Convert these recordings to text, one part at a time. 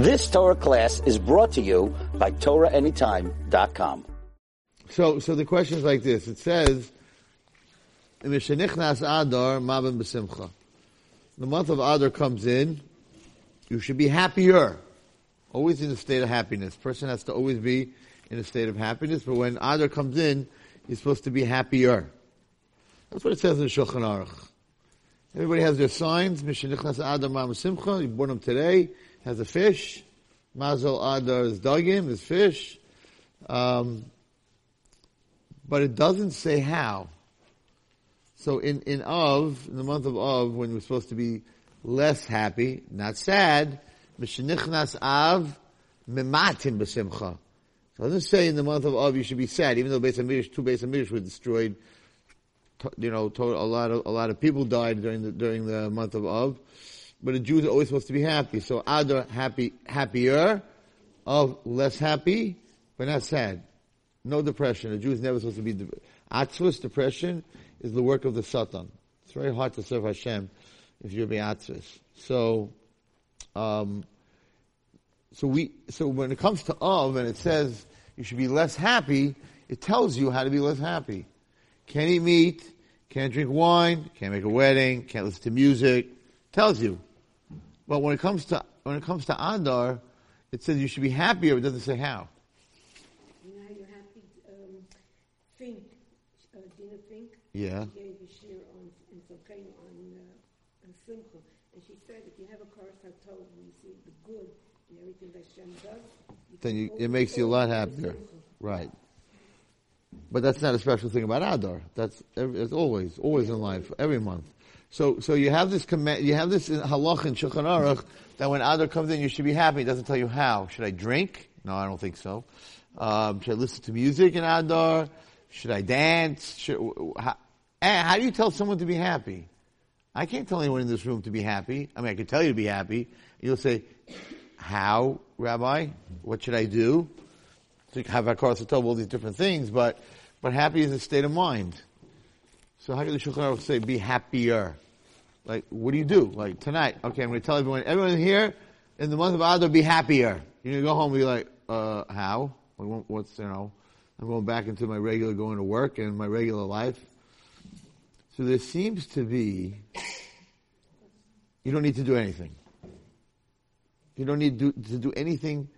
This Torah class is brought to you by TorahAnytime.com. So, so the question is like this. It says, "Mishenichnas Adar Marbim B'Simcha." The month of Adar comes in, you should be happier. Always in a state of happiness. Person has to always be in a state of happiness, but when Adar comes in, he's supposed to be happier. That's what it says in Shulchan Aruch. Everybody has their signs. Mishenichnas Adar Mabin Simcha. You born them today. Has a fish. Mazel Adar is dagim, is fish. Um, but it doesn't say how. So in, in Av, in the month of Av, when we're supposed to be less happy, not sad, Mishenichnas Av, Mematim B'Simcha. So it doesn't say in the month of Av you should be sad, even though Beis two Beis HaMikdash were destroyed, you know, a lot of, a lot of people died during the, during the month of Av. But a Jew is always supposed to be happy. So Adar, happy, happier, of less happy, but not sad. No depression. A Jew is never supposed to be. De- Atzvus, depression, is the work of the Satan. It's very hard to serve Hashem if you're being atzvus. So, um, so we, so when it comes to Av and it says you should be less happy, it tells you how to be less happy. Can't eat meat, can't drink wine, can't make a wedding, can't listen to music. Tells you. But when it comes to when it comes to Adar, it says you should be happier. But it doesn't say how. Now you have to um, Fink, uh, Dina Fink. Yeah. She gave a shir on in Tzolkenu on uh, on Simcha, and she said if you have a Koras Hatov, when you see the good and everything that Hashem does, you Then you, it makes you a lot happier. Right. But that's not a special thing about Adar. That's every, it's always, always in life, every month. So, so you have this command, you have this halach in Shulchan Aruch that when Adar comes in, you should be happy. It doesn't tell you how. Should I drink? No, I don't think so. Um, should I listen to music in Adar? Should I dance? Should, how, eh, how do you tell someone to be happy? I can't tell anyone in this room to be happy. I mean, I can tell you to be happy. You'll say, how, Rabbi? What should I do? So you have Hakaras Hatov, all these different things, but, but happy is a state of mind. So how can the Shulchan Aruch say be happier? Like, what do you do? Like tonight, okay, I'm going to tell everyone, everyone here in the month of Adar, be happier. You're going to go home and be like, uh, how? What's, you know, I'm going back into my regular going to work and my regular life. So there seems to be, you don't need to do anything. You don't need to do anything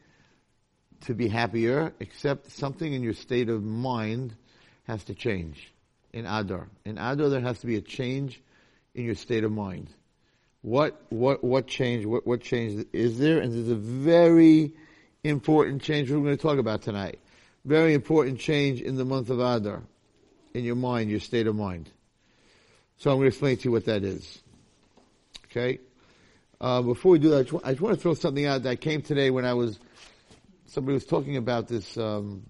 to be happier, except something in your state of mind has to change in Adar. In Adar, there has to be a change in your state of mind. What what what change? What what change is there? And there's a very important change we're going to talk about tonight. Very important change in the month of Adar, in your mind, your state of mind. So I'm going to explain to you what that is. Okay. Uh, before we do that, I just, wa- I just want to throw something out that came today when I was somebody was talking about this um,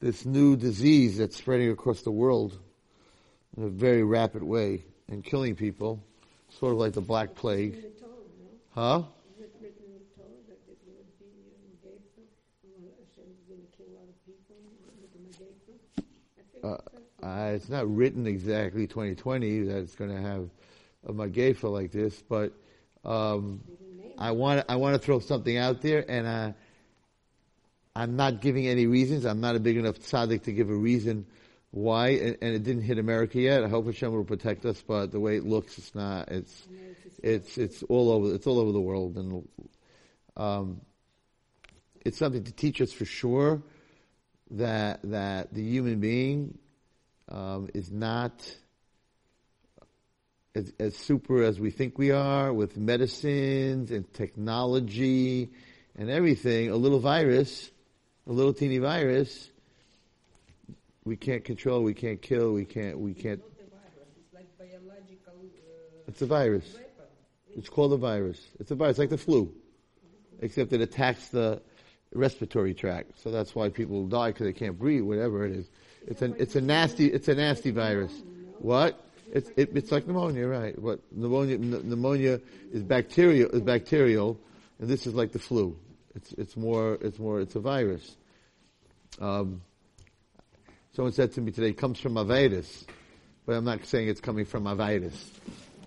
this new disease that's spreading across the world in a very rapid way and killing people, sort of like the Black Plague. In the Torah, no? Huh? Is it written in the Torah that it would be Geisa? Well, Hashem is going to kill a lot of people with the Geisa? I think Uh, Uh, it's not written exactly 2020 that it's going to have a magefa like this, but um, I want I want to throw something out there, and uh, I'm not giving any reasons. I'm not a big enough tzaddik to give a reason why, and, and it didn't hit America yet. I hope Hashem will protect us, but the way it looks, it's not. It's it's it's all over. It's all over the world, and um, it's something to teach us for sure that that the human being um, is not as, as super as we think we are with medicines and technology and everything. A little virus, a little teeny virus, we can't control, we can't kill, we can't, we can't. It's It's a virus. It's called a virus. It's a virus, like the flu, except it attacks the respiratory tract. So that's why people die because they can't breathe, whatever it is. It's a it's a nasty it's a nasty virus. What? It's it, it's like pneumonia, right? What pneumonia pn- pneumonia is bacterial is bacterial, and this is like the flu. It's it's more it's more it's a virus. Um, someone said to me today, it comes from a virus, but I'm not saying it's coming from a virus.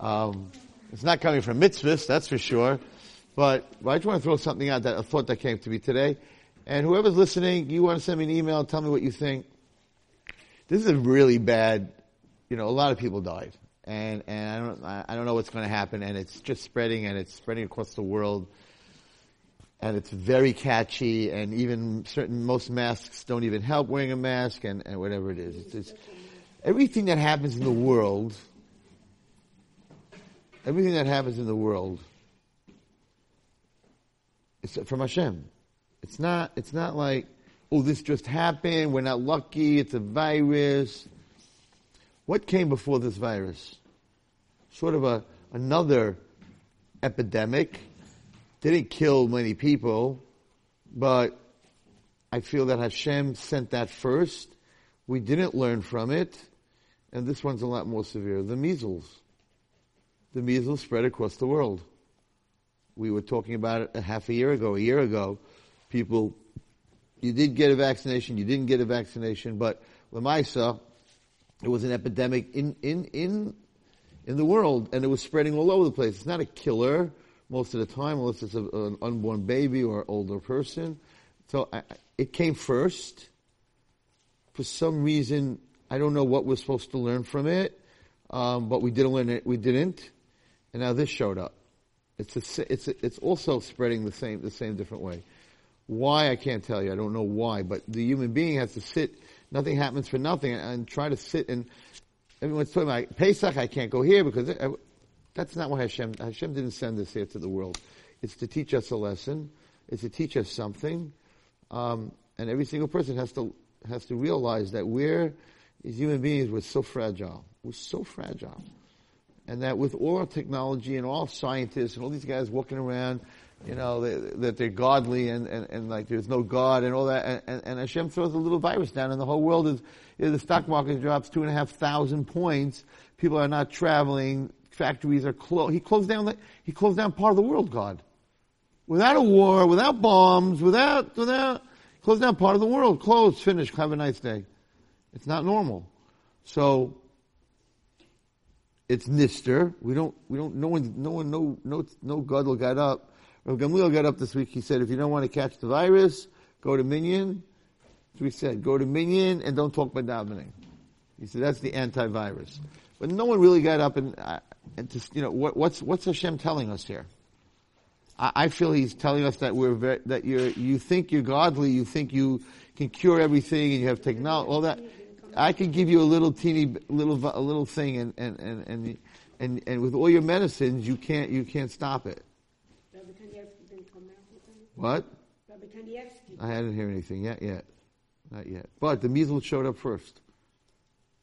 Um, it's not coming from mitzvahs, that's for sure. But, but I just want to throw something out that a thought that came to me today. And whoever's listening, you want to send me an email and tell me what you think. This is a really bad, you know, a lot of people died. And, and I don't, I don't know what's going to happen and it's just spreading and it's spreading across the world. And it's very catchy and even certain, most masks don't even help wearing a mask and, and whatever it is. It's, it's, everything that happens in the world, everything that happens in the world is from Hashem. It's not, it's not like, oh, this just happened, we're not lucky, it's a virus. What came before this virus? Sort of a, another epidemic. Didn't kill many people, but I feel that Hashem sent that first. We didn't learn from it, and this one's a lot more severe. The measles. The measles spread across the world. We were talking about it a half a year ago, a year ago. People, you did get a vaccination, you didn't get a vaccination, but Lamaisa, it was an epidemic in, in, in, in the world, and it was spreading all over the place. It's not a killer most of the time, unless it's a, an unborn baby or an older person. So I, it came first. For some reason, I don't know what we're supposed to learn from it, um, but we didn't learn it. We didn't, and now this showed up. It's a, it's a, it's also spreading the same the same different way. Why I can't tell you. I don't know why, but the human being has to sit. Nothing happens for nothing, and try to sit and everyone's talking about Pesach. I can't go here because that's not why Hashem. Hashem didn't send us here to the world. It's to teach us a lesson. It's to teach us something, um, and every single person has to has to realize that we're as human beings we're so fragile. We're so fragile and that with all our technology and all scientists and all these guys walking around, you know, they, that they're godly and, and, and like there's no God and all that, and, and, Hashem throws a little virus down and the whole world is, you know, the stock market drops two and a half thousand points, people are not traveling, factories are closed, he closed down, the, he closed down part of the world, God. Without a war, without bombs, without, without, closed down part of the world, closed, finished, have a nice day. It's not normal. So, it's Nister. We don't, we don't, no one, no one, no, no, no Gadol got up. Rav Gamliel got up this week. He said, if you don't want to catch the virus, go to Minyan. So we said, go to Minyan and don't talk about davening. He said, that's the antivirus. But no one really got up and, and just, you know, what, what's, what's Hashem telling us here? I, I feel he's telling us that we're very, that you're, you think you're godly, you think you can cure everything and you have technology, all that. I could give you a little teeny little a little thing, and and and and and, and with all your medicines, you can't you can't stop it. Rabbi Kanievsky didn't come out with anything? What? I hadn't heard anything yet, yet, not yet. But the measles showed up first,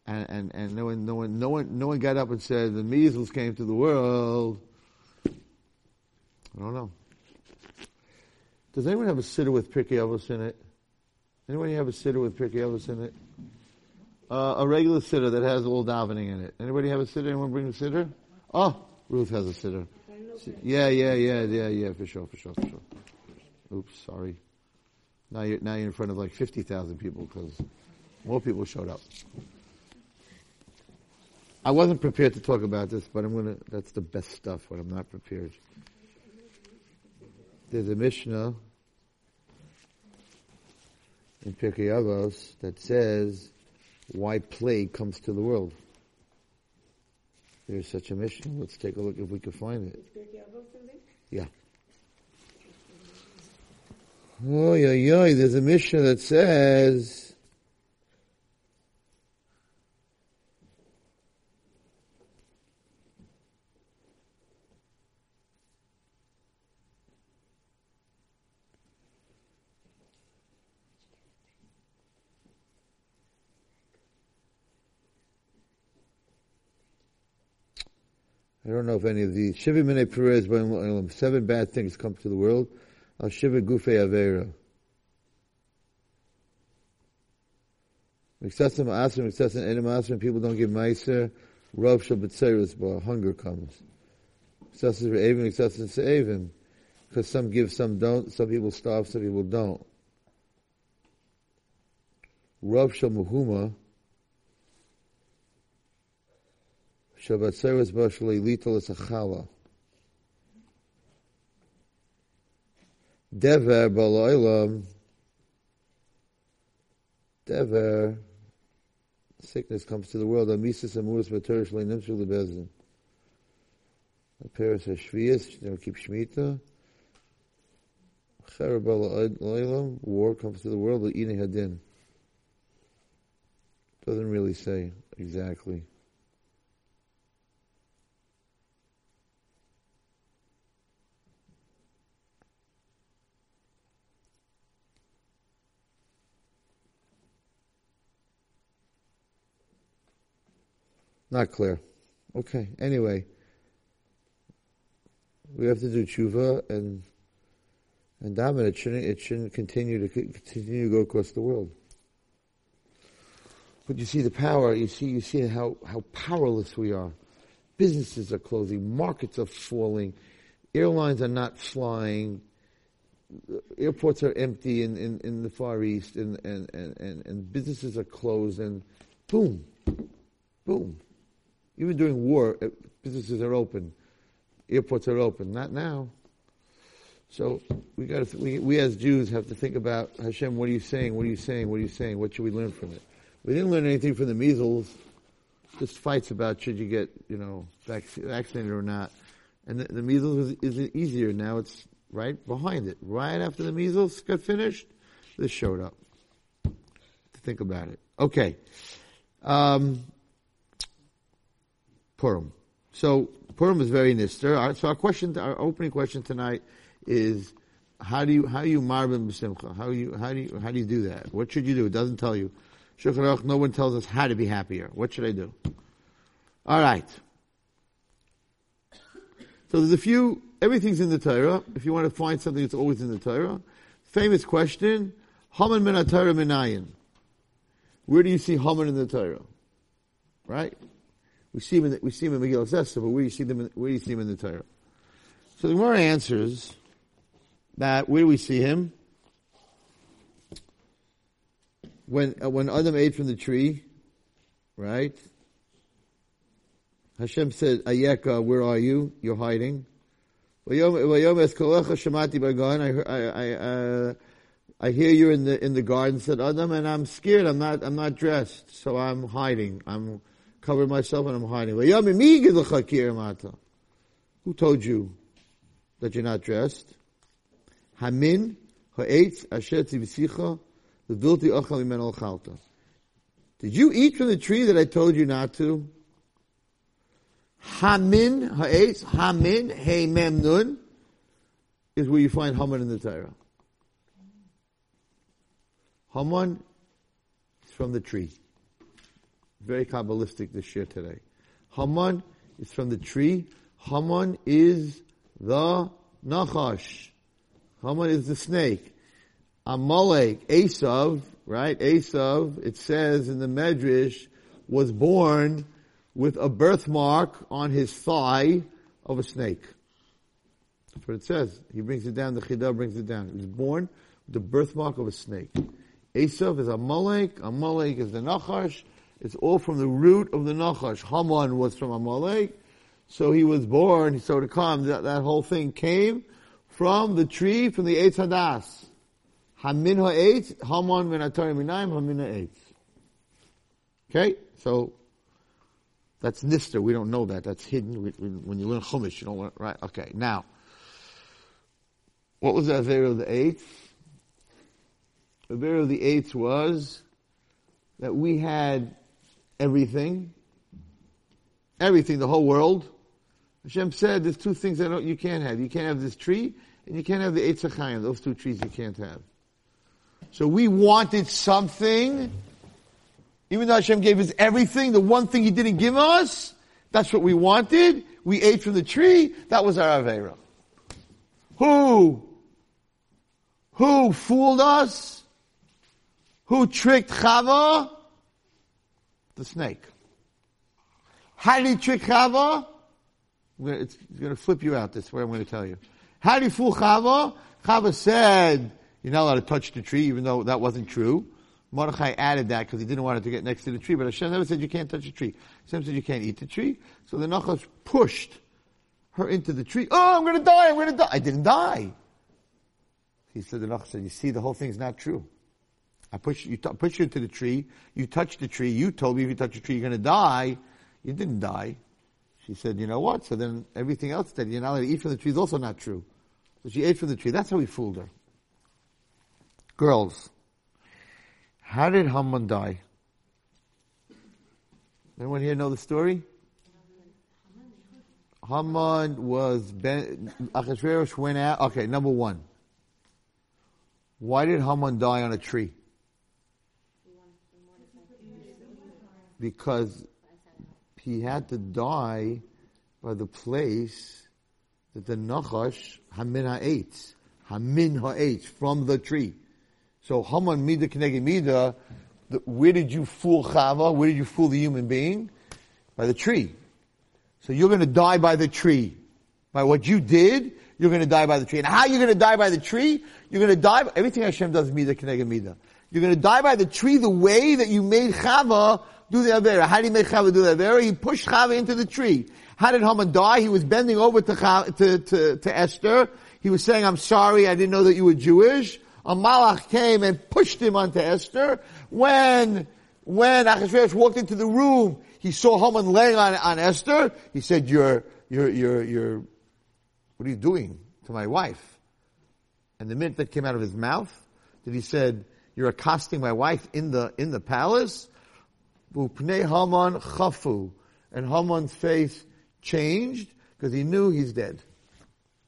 and and and no one no one no one no one got up and said the measles came to the world. I don't know. Does anyone have a siddur with Pirkei Avos in it? Anyone have a siddur with Pirkei Avos in it? uh, a regular siddur that has all davening in it. Anybody have a siddur? Anyone bring a siddur? Oh, Ruth has a siddur. Yeah, yeah, yeah, yeah, yeah, for sure, for sure, for sure. Oops, sorry. Now you're, now you're in front of like 50,000 people because more people showed up. I wasn't prepared to talk about this, but I'm gonna, that's the best stuff when I'm not prepared. There's a Mishnah in Pirkei Avos that says, why plague comes to the world. There's such a Mishnah. Let's take a look if we can find it. Is Pirkei Avos in there? Yeah. Oh, yeah, yeah. There's a Mishnah that says, I don't know if any of these. Shiva Minei seven bad things come to the world. Al Shiva Gufe Avera. Excessive asrim, excessive enim people don't give meiser. Rav shal b'tzeres, but hunger comes. Excessive re'evim, excessive se'evim. Because some give, some don't. Some people starve, some people don't. Rav shal muhuma. Shabbat Seres Bashali Lital is a chala. Dever baloilam. Dever. Sickness comes to the world. Amisis amuris v'terish le'nimshu lebezin. The Paris Hashvias, they keep Shemitah. Cherab baloilam. War comes to the world. Le'ine hadin. Doesn't really say exactly. Not clear. Okay. Anyway, we have to do tshuva and and daven. It shouldn't. It shouldn't continue to continue to go across the world. But you see the power. You see. You see how how powerless we are. Businesses are closing. Markets are falling. Airlines are not flying. Airports are empty in, in, in the Far East, and, and, and, and businesses are closed, and boom, boom. Even during war, uh, businesses are open, airports are open. Not now. So we got to, we, we as Jews have to think about Hashem. What are you saying? What are you saying? What are you saying? What should we learn from it? We didn't learn anything from the measles. Just fights about should you get you know vaccinated or not. And the, the measles is, is, easier now. It's right behind it. Right after the measles got finished, this showed up. To think about it. Okay. Um, Purim. So Purim is very nister. So our question, our opening question tonight is, how do you how do you marbim b'simcha? How do you how do you how do you do that? What should you do? It doesn't tell you. Shulchan no one tells us how to be happier. What should I do? All right. So there's a few. Everything's in the Torah. If you want to find something, it's always in the Torah. Famous question: Haman min Torah minayin. Where do you see Haman in the Torah? Right. We see him in we see him in Megillah Esther, but where do you see them? In, where do you see him in the Torah? So the Gemara answers that where do we see him? When uh, when Adam ate from the tree, right? Hashem said, "Ayeka, where are you? You're hiding." I, I, I, uh, I hear you in the in the garden, said Adam, and I'm scared. I'm not I'm not dressed, so I'm hiding. I'm covered myself and I'm hiding. Who told you that you're not dressed? Hamin asher. Did you eat from the tree that I told you not to? Hamin ha'etz, hamin hey is where you find Haman in the Torah. Haman is from the tree. Very Kabbalistic this year today. Haman is from the tree. Haman is the Nachash. Haman is the snake. Amalek, Esav, right? Esav, it says in the Medrash, was born with a birthmark on his thigh of a snake. That's what it says. He brings it down, the Chidah brings it down. He was born with the birthmark of a snake. Esav is Amalek, Amalek is the Nachash, it's all from the root of the Nachash. Haman was from Amalek, so he was born, so to come, that, that whole thing came from the tree, from the Eitz Hadas. Hamin ha'etz, Haman min atari minayim, Hamin ha'etz. Okay? So, that's Nister. We don't know that. That's hidden. We, we, when you learn Chumash, you don't learn, right? Okay. Now, what was the Aver of the eighth? The Aver of the eighth was that we had everything, everything, the whole world. Hashem said there's two things that you can't have. You can't have this tree, and you can't have the Eitz HaChaim. Those two trees you can't have. So we wanted something, even though Hashem gave us everything, the one thing He didn't give us, that's what we wanted. We ate from the tree. That was our Avera. Who? Who fooled us? Who tricked Chava? The snake. How did trick Chava? it's, going to flip you out. That's what I'm going to tell you. How did he fool Chava? Chava said, you're not allowed to touch the tree, even though that wasn't true. Mordechai added that because he didn't want it to get next to the tree, but Hashem never said you can't touch the tree. Hashem said you can't eat the tree. So the Nachash pushed her into the tree. Oh, I'm going to die, I'm going to die. I didn't die. He said, the Nachash said, you see, the whole thing's not true. I push you, t- push you into the tree. You touched the tree. You told me if you touch the tree, you're going to die. You didn't die. She said, you know what? So then everything else that you're not allowed to eat from the tree is also not true. So she ate from the tree. That's how he fooled her. Girls, how did Haman die? Anyone here know the story? Haman was ben, Achashverosh went out. Okay, number one. Why did Haman die on a tree? Because he had to die by the place that the Nachash Hamin ha'etz, Hamin ha'etz, from the tree. So Haman mida keneged mida, where did you fool Chava? Where did you fool the human being? By the tree. So you're going to die by the tree. By what you did, you're going to die by the tree. And how you're going to die by the tree? You're going to die, by, everything Hashem does mida keneged mida. You're going to die by the tree the way that you made Chava do the Avera. How did he make Chava do the Avera? He pushed Chava into the tree. How did Haman die? He was bending over to, to, to, to Esther. He was saying, I'm sorry, I didn't know that you were Jewish. A malach came and pushed him onto Esther. When, when Achashverosh walked into the room, he saw Haman laying on, on Esther. He said, you're, you're, you're, you're, what are you doing to my wife? And the minute that came out of his mouth, that he said, you're accosting my wife in the, in the palace. Upnei Haman chafu. And Haman's face changed because he knew he's dead.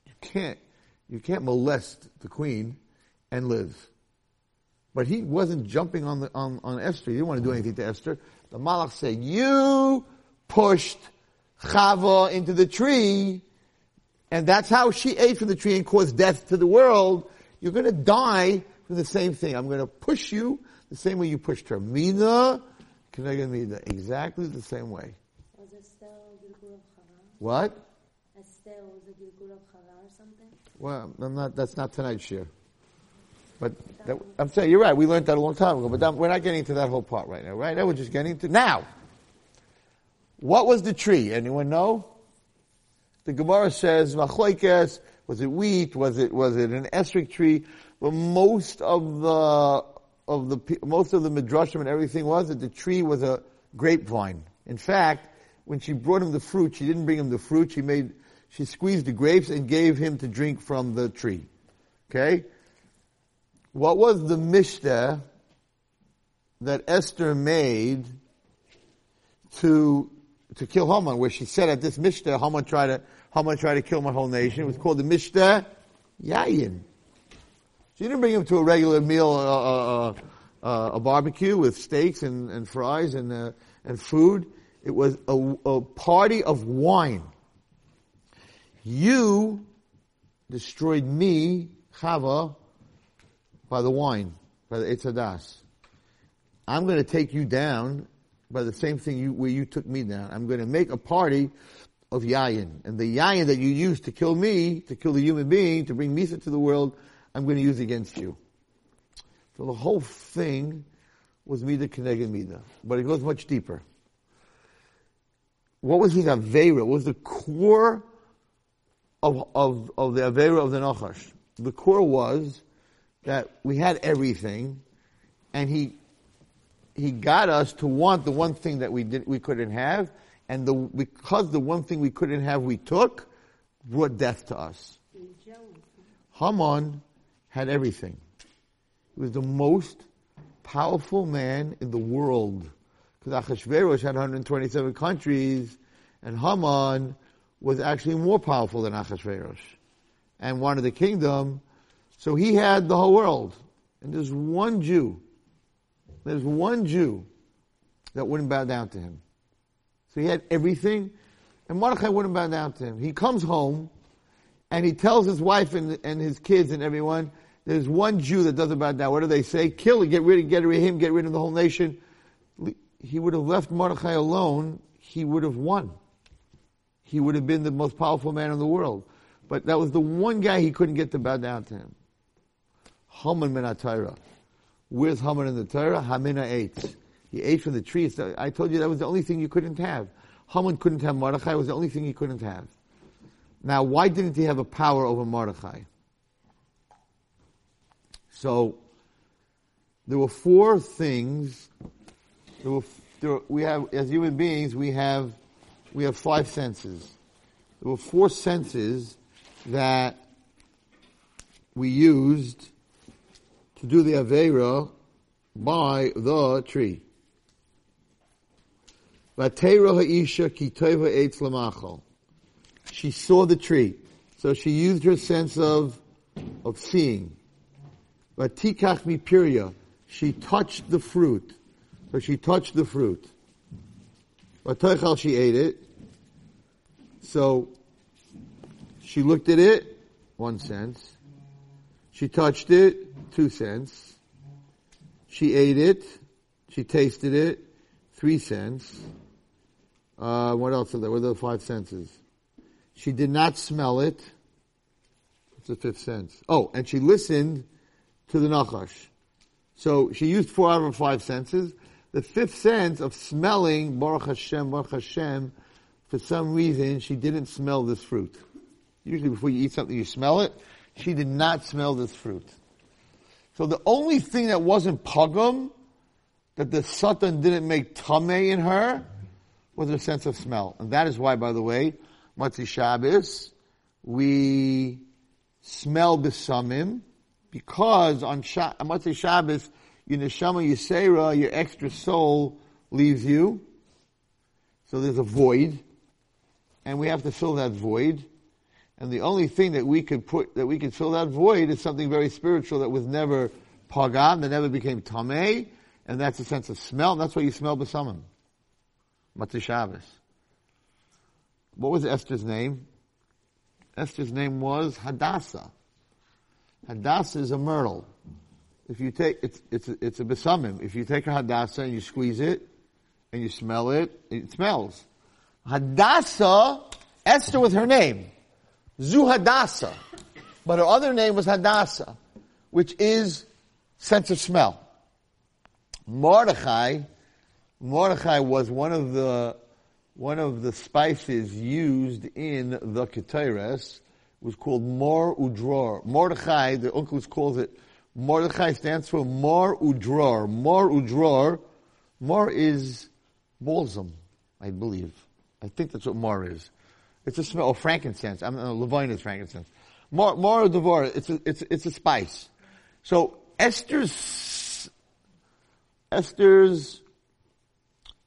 You can't, you can't molest the queen and live. But he wasn't jumping on the, on, on Esther. He didn't want to do anything to Esther. The Malach said, you pushed Chava into the tree and that's how she ate from the tree and caused death to the world. You're going to die from the same thing. I'm going to push you the same way you pushed her. Mida, Keneged Mida. Exactly the same way. Was Esther of Chava? What? Esther was a Gilgul of Chava or something? Well, I'm not, that's not tonight's share. But that, I'm saying, you're right, we learned that a long time ago, but that, we're not getting into that whole part right now, right? Now we're just getting to, now! What was the tree? Anyone know? The Gemara says, was it wheat? Was it, was it an esrog tree? But most of the, of the, most of the midrashim and everything was that the tree was a grapevine. In fact, when she brought him the fruit, she didn't bring him the fruit, she made, she squeezed the grapes and gave him to drink from the tree. Okay? What was the mishteh that Esther made to to kill Haman, where she said at this mishteh, Haman tried to Haman tried to kill my whole nation. It was called the mishteh Yayin. She didn't bring him to a regular meal, uh, uh, uh, a barbecue with steaks and, and fries and uh, and food. It was a, a party of wine. You destroyed me, Chava, by the wine, by the Eitz Hadas. I'm going to take you down by the same thing you, where you took me down. I'm going to make a party of yayin. And the yayin that you used to kill me, to kill the human being, to bring Misa to the world, I'm going to use against you. So the whole thing was Mida Keneged Mida. But it goes much deeper. What was his Aveira? What was the core of, of, of the Aveira of the Nachash? The core was that we had everything, and he he got us to want the one thing that we did we couldn't have, and the because the one thing we couldn't have we took, brought death to us. Haman had everything. He was the most powerful man in the world. Because Achashverosh had 127 countries, and Haman was actually more powerful than Achashverosh, and wanted the kingdom. So he had the whole world. And there's one Jew there's one Jew that wouldn't bow down to him. So he had everything, and Mordechai wouldn't bow down to him. He comes home, and he tells his wife and, and his kids and everyone, there's one Jew that doesn't bow down. What do they say? Kill him, get rid of, get rid of him, get rid of the whole nation. He would have left Mordechai alone, he would have won. He would have been the most powerful man in the world. But that was the one guy he couldn't get to bow down to him. Haman min HaTorah. Where's Haman in the Torah? Hamina ate. He ate from the tree. So I told you that was the only thing you couldn't have. Haman couldn't have Mordechai. It was the only thing he couldn't have. Now, why didn't he have a power over Mordechai? So there were four things. There were, there we have as human beings we have we have five senses. There were four senses that we used to do the avera by the tree. She saw the tree, so she used her sense of of seeing. Vatikach mipiria. She touched the fruit, so she touched the fruit. Vatoichal. She ate it. So she looked at it, one sense. She touched it, two cents. She ate it. She tasted it, three cents. Uh, what else are there? What are the five senses? She did not smell it. What's the fifth sense? Oh, and she listened to the nachash. So she used four out of five senses. The fifth sense of smelling Baruch Hashem, Baruch Hashem, for some reason she didn't smell this fruit. Usually before you eat something you smell it. She did not smell this fruit. So the only thing that wasn't pugum, that the satan didn't make tameh in her, was her sense of smell. And that is why, by the way, Motzei Shabbos, we smell besamim, because on Sha- Shabbos, your neshama yisera, your extra soul, leaves you. So there's a void, and we have to fill that void. And the only thing that we could put, that we could fill that void is something very spiritual that was never pagam, that never became tamei, and that's a sense of smell. And That's why you smell besamim. Motzei Shabbos. What was Esther's name? Esther's name was Hadassah. Hadassah is a myrtle. If you take, it's, it's, it's a besamim. If you take a Hadassah and you squeeze it, and you smell it, it smells. Hadassah, Esther with her name. Zu Hadassah. But her other name was Hadassah, which is sense of smell. Mordechai, Mordechai was one of the one of the spices used in the Ketores was called Mor Udror. Mordechai, the uncles calls it, Mordechai stands for Mor Udror. Mor Udror, Mor is balsam, I believe. I think that's what Mor is. It's a smell of frankincense. I'm uh, Levonah is frankincense. Mor, Mor Devor, it's a, it's, it's a spice. So Esther's, Esther's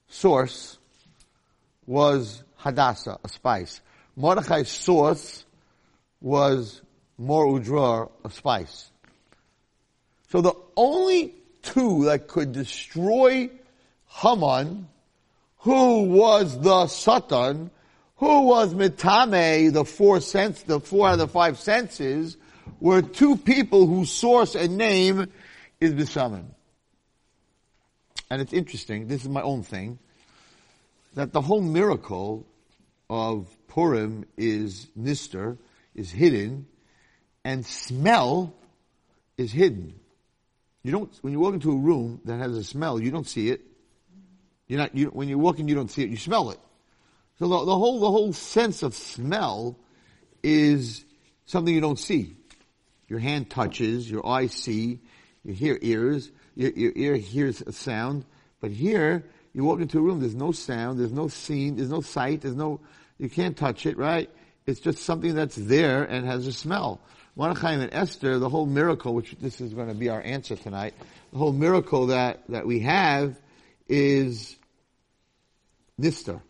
source was Hadassah, a spice. Mordechai's source was Mor Udrar, a spice. So the only two that could destroy Haman, who was the Satan, who was Mitame, the four sense, the four out of the five senses, were two people whose source and name is Bishaman. And it's interesting, this is my own thing, that the whole miracle of Purim is Nister, is hidden, and smell is hidden. You don't, when you walk into a room that has a smell, you don't see it. You're not, you, when you walk in, you don't see it, you smell it. So the, the whole, the whole sense of smell is something you don't see. Your hand touches, your eyes see, you hear ears, your, your ear hears a sound, but here, you walk into a room, there's no sound, there's no scene, there's no sight, there's no, you can't touch it, right? It's just something that's there and has a smell. Mordechai and Esther, the whole miracle, which this is going to be our answer tonight, the whole miracle that, that we have is Nister.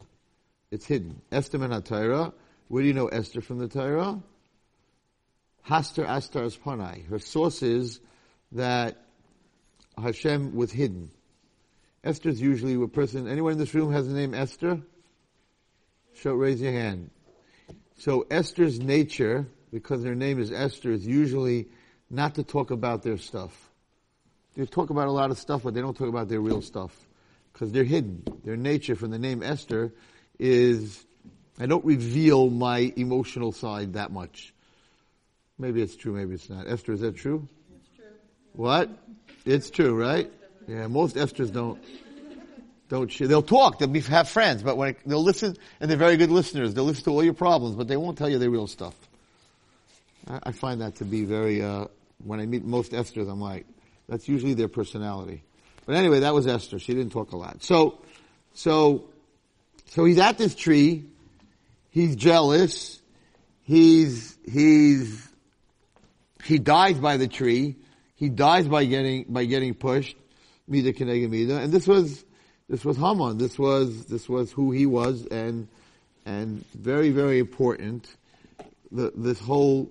It's hidden. Esther min Torah. Where do you know Esther from the Torah? Haster Astar's Panai. Her source is that Hashem was hidden. Esther is usually a person, anyone in this room has the name Esther? Show, raise your hand. So Esther's nature, because her name is Esther, is usually not to talk about their stuff. They talk about a lot of stuff, but they don't talk about their real stuff. Because they're hidden. Their nature from the name Esther is, I don't reveal my emotional side that much. Maybe it's true, maybe it's not. Esther, is that true? It's true. What? It's true, right? Yeah, most Esthers don't don't share. They'll talk. They'll be, have friends, but when it, they'll listen, and they're very good listeners. They'll listen to all your problems, but they won't tell you their real stuff. I, I find that to be very uh, when I meet most Esthers, I'm like, that's usually their personality. But anyway, that was Esther. She didn't talk a lot. So, so, so he's at this tree. He's jealous. He's, he's, he dies by the tree. He dies by getting, by getting pushed. Mida Kenega Mida. And this was, this was Haman. This was, this was who he was and, and very, very important. The, this whole,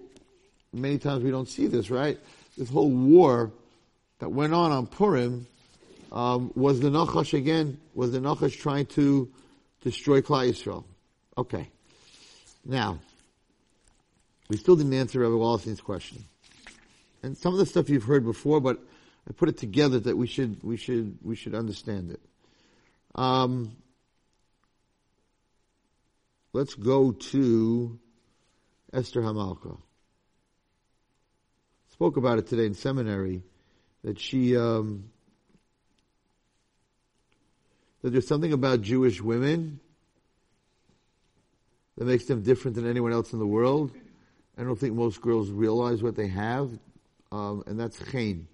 many times we don't see this, right? This whole war that went on on Purim, um, was the Nachash again, was the Nachash trying to destroy Klal Yisrael. Okay. Now, we still didn't answer Rabbi Wallenstein's question. And some of the stuff you've heard before, but I put it together that we should, we should, we should understand it. Um, let's go to Esther Hamalka. Spoke about it today in seminary that she um, that there's something about Jewish women that makes them different than anyone else in the world. I don't think most girls realize what they have, um, and that's chen.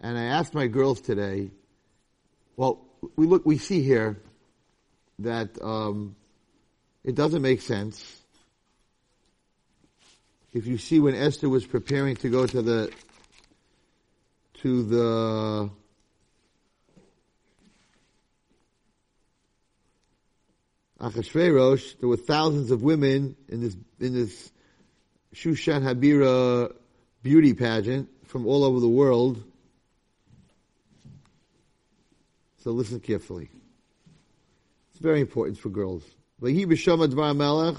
And I asked my girls today. Well, we look, we see here that um, it doesn't make sense. If you see when Esther was preparing to go to the to the Achashverosh, there were thousands of women in this in this Shushan Habira beauty pageant from all over the world. So listen carefully. It's very important for girls. Vahi b'shama dvar melech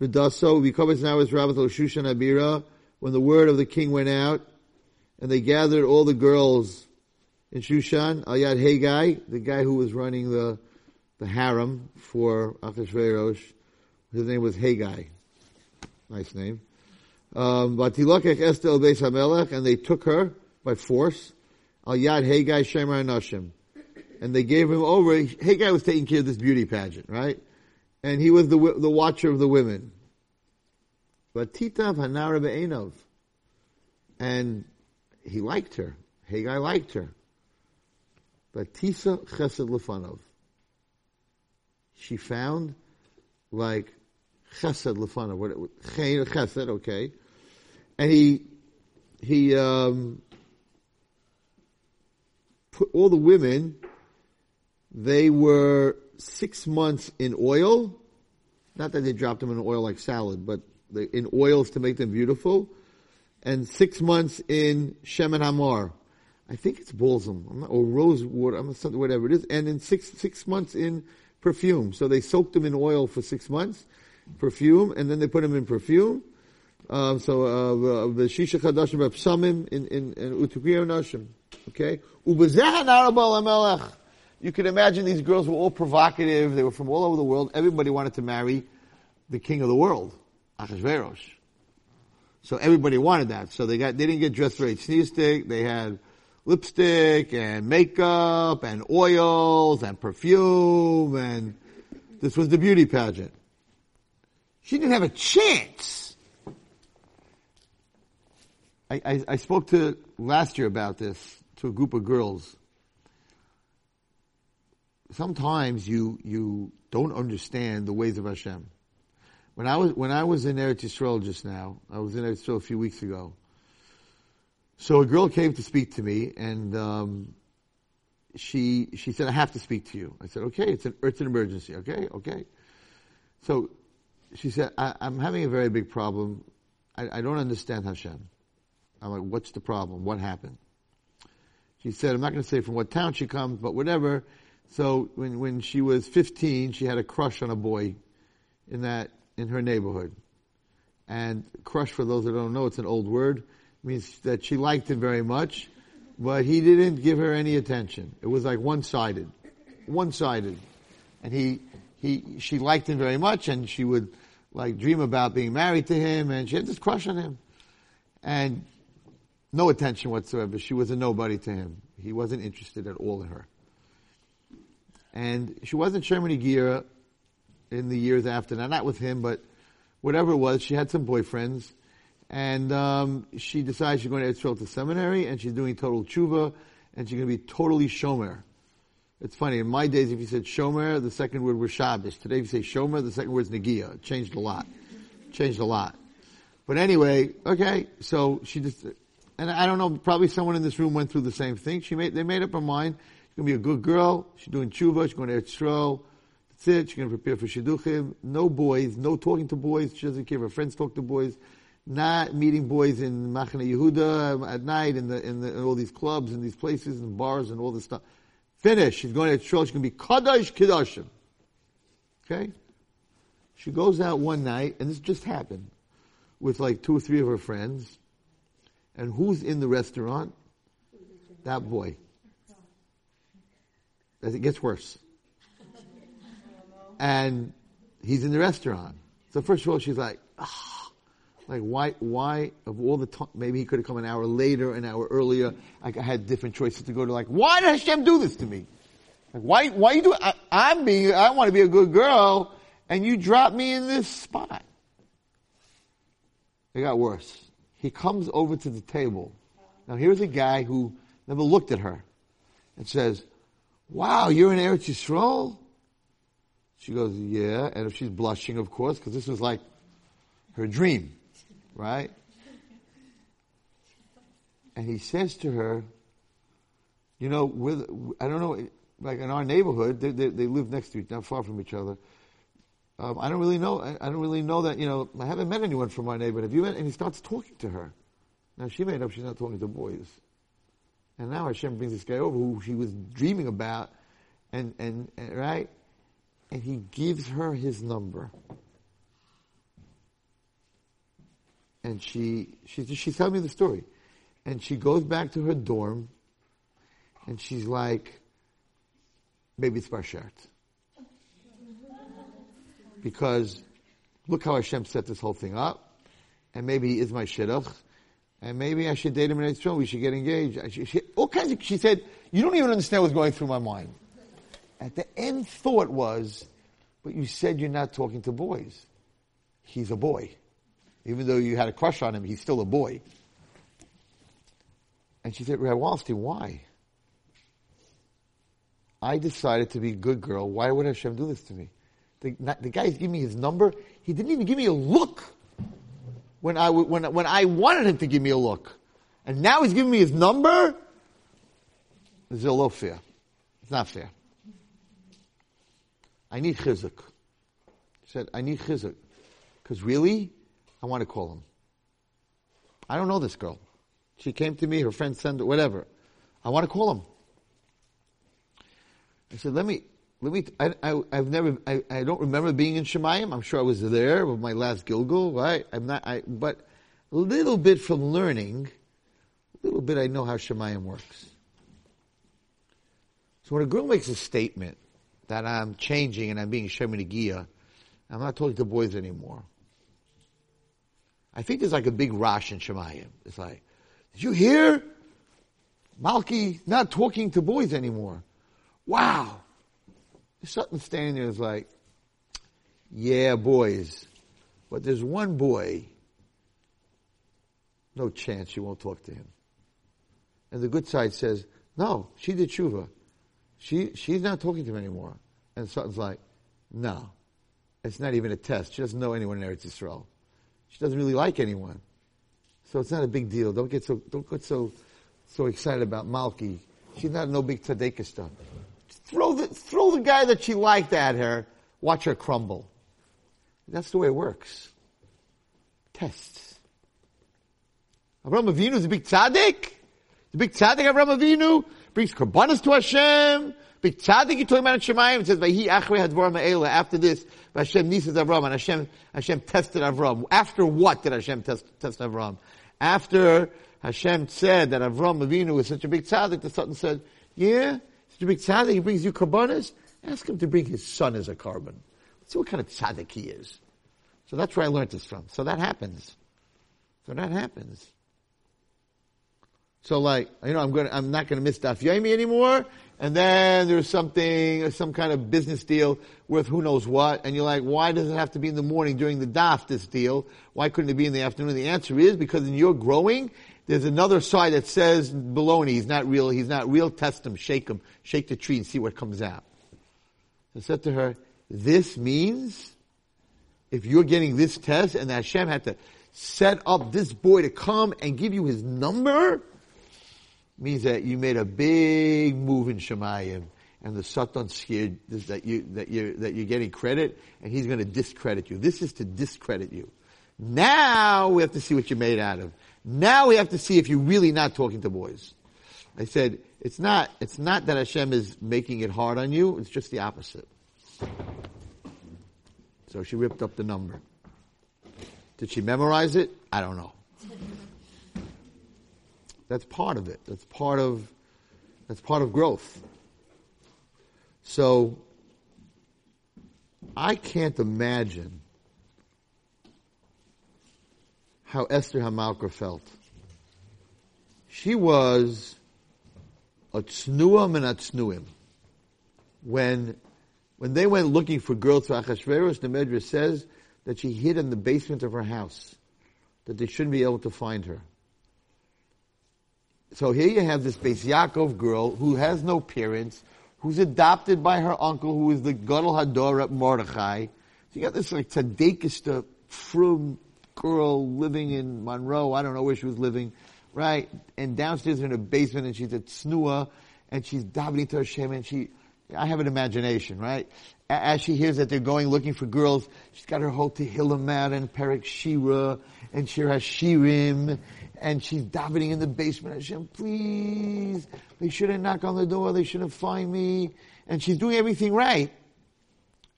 v'daso v'kovetz now is Rabbath Shushan Habira when the word of the king went out and they gathered all the girls in Shushan, Ayad Haggai, the guy who was running the the harem for Achashverosh. His name was Haggai. Nice name. Um, Esther el Beis HaMelech, and they took her by force. Al Yad Haggai Shemar Nashim. And they gave him over, Haggai was taking care of this beauty pageant, right? And he was the, the watcher of the women. But Titav Hanara Be'enov. And he liked her. Haggai liked her. But Tisa Chesed Lefanov she found like chesed lefana, what chesed, okay, and he he um, put all the women. They were six months in oil, not that they dropped them in oil like salad, but in oils to make them beautiful, and six months in shemen hamar. I think it's balsam or rose water, I'm not, whatever it is, and in six six months in perfume. So they soaked them in oil for six months, perfume, and then they put them in perfume. Um, so uh, the shisha chadashim in in in nashim. Okay, You can imagine these girls were all provocative. They were from all over the world. Everybody wanted to marry the king of the world, Achashverosh. So everybody wanted that. So they got they didn't get dressed very sneerstic. They had lipstick and makeup and oils and perfume and this was the beauty pageant. She didn't have a chance. I, I, I spoke to last year about this to a group of girls. Sometimes you you don't understand the ways of Hashem. When I was when I was in Eretz Yisrael just now, I was in Eretz Yisrael a few weeks ago. So a girl came to speak to me, and um, she she said, "I have to speak to you." I said, "Okay, it's an it's an emergency." Okay, okay. So she said, I, am having a very big problem. I, I don't understand Hashem." I'm like, "What's the problem? What happened?" She said, "I'm not going to say from what town she comes, but whatever." So when when she was 15, she had a crush on a boy in that in her neighborhood. And crush, for those that don't know, it's an old word means that she liked him very much, but he didn't give her any attention. It was like one-sided, one-sided, and he he she liked him very much, and she would like dream about being married to him, and she had this crush on him, and no attention whatsoever. She was a nobody to him. He wasn't interested at all in her, and she wasn't Shermani Gira in the years after. Not with him, but whatever it was, she had some boyfriends and um, she decides she's going to Israel to seminary, and she's doing total tshuva, and she's going to be totally shomer. It's funny, in my days, if you said shomer, the second word was Shabbos. Today, if you say shomer, the second word is Nagia. It changed a lot. Changed a lot. But anyway, okay, so she just, and I don't know, probably someone in this room went through the same thing. She made, they made up her mind. She's gonna be a good girl. She's doing tshuva. She's going to Eretz That's it. She's gonna prepare for shidduchim. No boys. No talking to boys. She doesn't care if her friends talk to boys. Not meeting boys in Machane Yehuda um, at night in the, in the, in all these clubs and these places and bars and all this stuff. Finish. She's going to Eretz She's gonna be Kaddish Kedoshim. Okay? She goes out one night, and this just happened with like two or three of her friends. And who's in the restaurant? That boy. As it gets worse. And he's in the restaurant. So first of all, she's like, ah, like why, why of all the time, maybe he could have come an hour later, an hour earlier. Like I had different choices to go to like, why did Hashem do this to me? Like why, why you do, I, I'm being, I want to be a good girl and you drop me in this spot. It got worse. He comes over to the table. Now here's a guy who never looked at her and says, wow, you're in Eretz Yisrael? She goes, yeah. And she's blushing, of course, because this was like her dream, right? And he says to her, you know, with, I don't know, like in our neighborhood, they, they, they live next to each, not far from each other. Um, I don't really know. I, I, don't really know that. You know, I haven't met anyone from my neighborhood. Have you met? And he starts talking to her. Now she made up she's not talking to boys, and now Hashem brings this guy over who she was dreaming about, and and, and right, and he gives her his number, and she she she's telling me the story, and she goes back to her dorm, and she's like, maybe it's bashert because look how Hashem set this whole thing up, and maybe he is my shidduch, and maybe I should date him in Israel. We should get engaged. She, she, all kinds of. She said, "You don't even understand what's going through my mind." At the end, thought was, "But you said you're not talking to boys. He's a boy, even though you had a crush on him. He's still a boy." And she said, "Rabbi Wallerstein, why?" I decided to be a good girl. Why would Hashem do this to me? The, the guy's giving me his number. He didn't even give me a look when I, when, when I wanted him to give me a look. And now he's giving me his number? It's a little fair. It's not fair. I need chizuk. He said, I need chizuk. Because really, I want to call him. I don't know this girl. She came to me, her friend sent her, whatever. I want to call him. I said, let me, let me, I, I, have never, I, I don't remember being in Shemayim. I'm sure I was there with my last gilgul, right? I'm not, I, but a little bit from learning, a little bit I know how Shemayim works. So when a girl makes a statement that I'm changing and I'm being shomer negiah, I'm not talking to boys anymore. I think there's like a big rush in Shemayim. It's like, did you hear? Malki not talking to boys anymore. Wow. Satan standing there is like, yeah, boys. But there's one boy, no chance you won't talk to him. And the good side says, no, she did tshuva. She, she's not talking to him anymore. And Satan's like, no, it's not even a test. She doesn't know anyone in Eretz Yisrael. She doesn't really like anyone. So it's not a big deal. Don't get so, don't get so, so excited about Malki. She's not no big tzaddik stuff. Throw the, throw the guy that she liked at her, watch her crumble. That's the way it works. Tests. Abraham Avinu is a big tzaddik. The big tzaddik Abraham Avinu brings korbanos to Hashem. Big tzaddik, you talking about in Shemayim, it says, Vahi achrei hadvar ma'ela. After this, Hashem nisas Avram, and Hashem, Hashem tested Avram. After what did Hashem test, test Avram? After Hashem said that Avram Avinu was such a big tzaddik, the Satan said, yeah, to bring tzaddik, he brings you korbanos. Ask him to bring his son as a korban. Let's see what kind of tzaddik he is. So that's where I learned this from. So that happens. So that happens. So like, you know, I'm going I'm not going to miss Daf Yomi anymore. And then there's something, some kind of business deal worth who knows what. And you're like, why does it have to be in the morning during the Daf, this deal? Why couldn't it be in the afternoon? The answer is because in your growing, there's another side that says baloney. He's not real. He's not real. Test him, shake him, shake the tree and see what comes out. I said to her, this means if you're getting this test and Hashem had to set up this boy to come and give you his number, means that you made a big move in Shemayim, and the Satan scared that you that you that you're getting credit, and he's going to discredit you. This is to discredit you. Now we have to see what you're made out of. Now we have to see if you're really not talking to boys. I said it's not it's not that Hashem is making it hard on you. It's just the opposite. So she ripped up the number. Did she memorize it? I don't know. That's part of it. That's part of that's part of growth. So I can't imagine how Esther Hamalka felt. She was a and min tznuim. When when they went looking for girls for Achashverosh, the Medrash says that she hid in the basement of her house, that they shouldn't be able to find her. So here you have this Beis Yaakov girl who has no parents, who's adopted by her uncle, who is the Gadol Hador at Mordechai. So you got this like tzadikista, frum girl living in Monroe. I don't know where she was living, right? And downstairs in her basement, and she's at Snua, and she's davening to Hashem, and she, I have an imagination, right? As she hears that they're going looking for girls, she's got her whole Tehillim out and Perek Shira and Shir Hashirim, and she's davening in the basement. Hashem, please, they shouldn't knock on the door. They shouldn't find me. And she's doing everything right.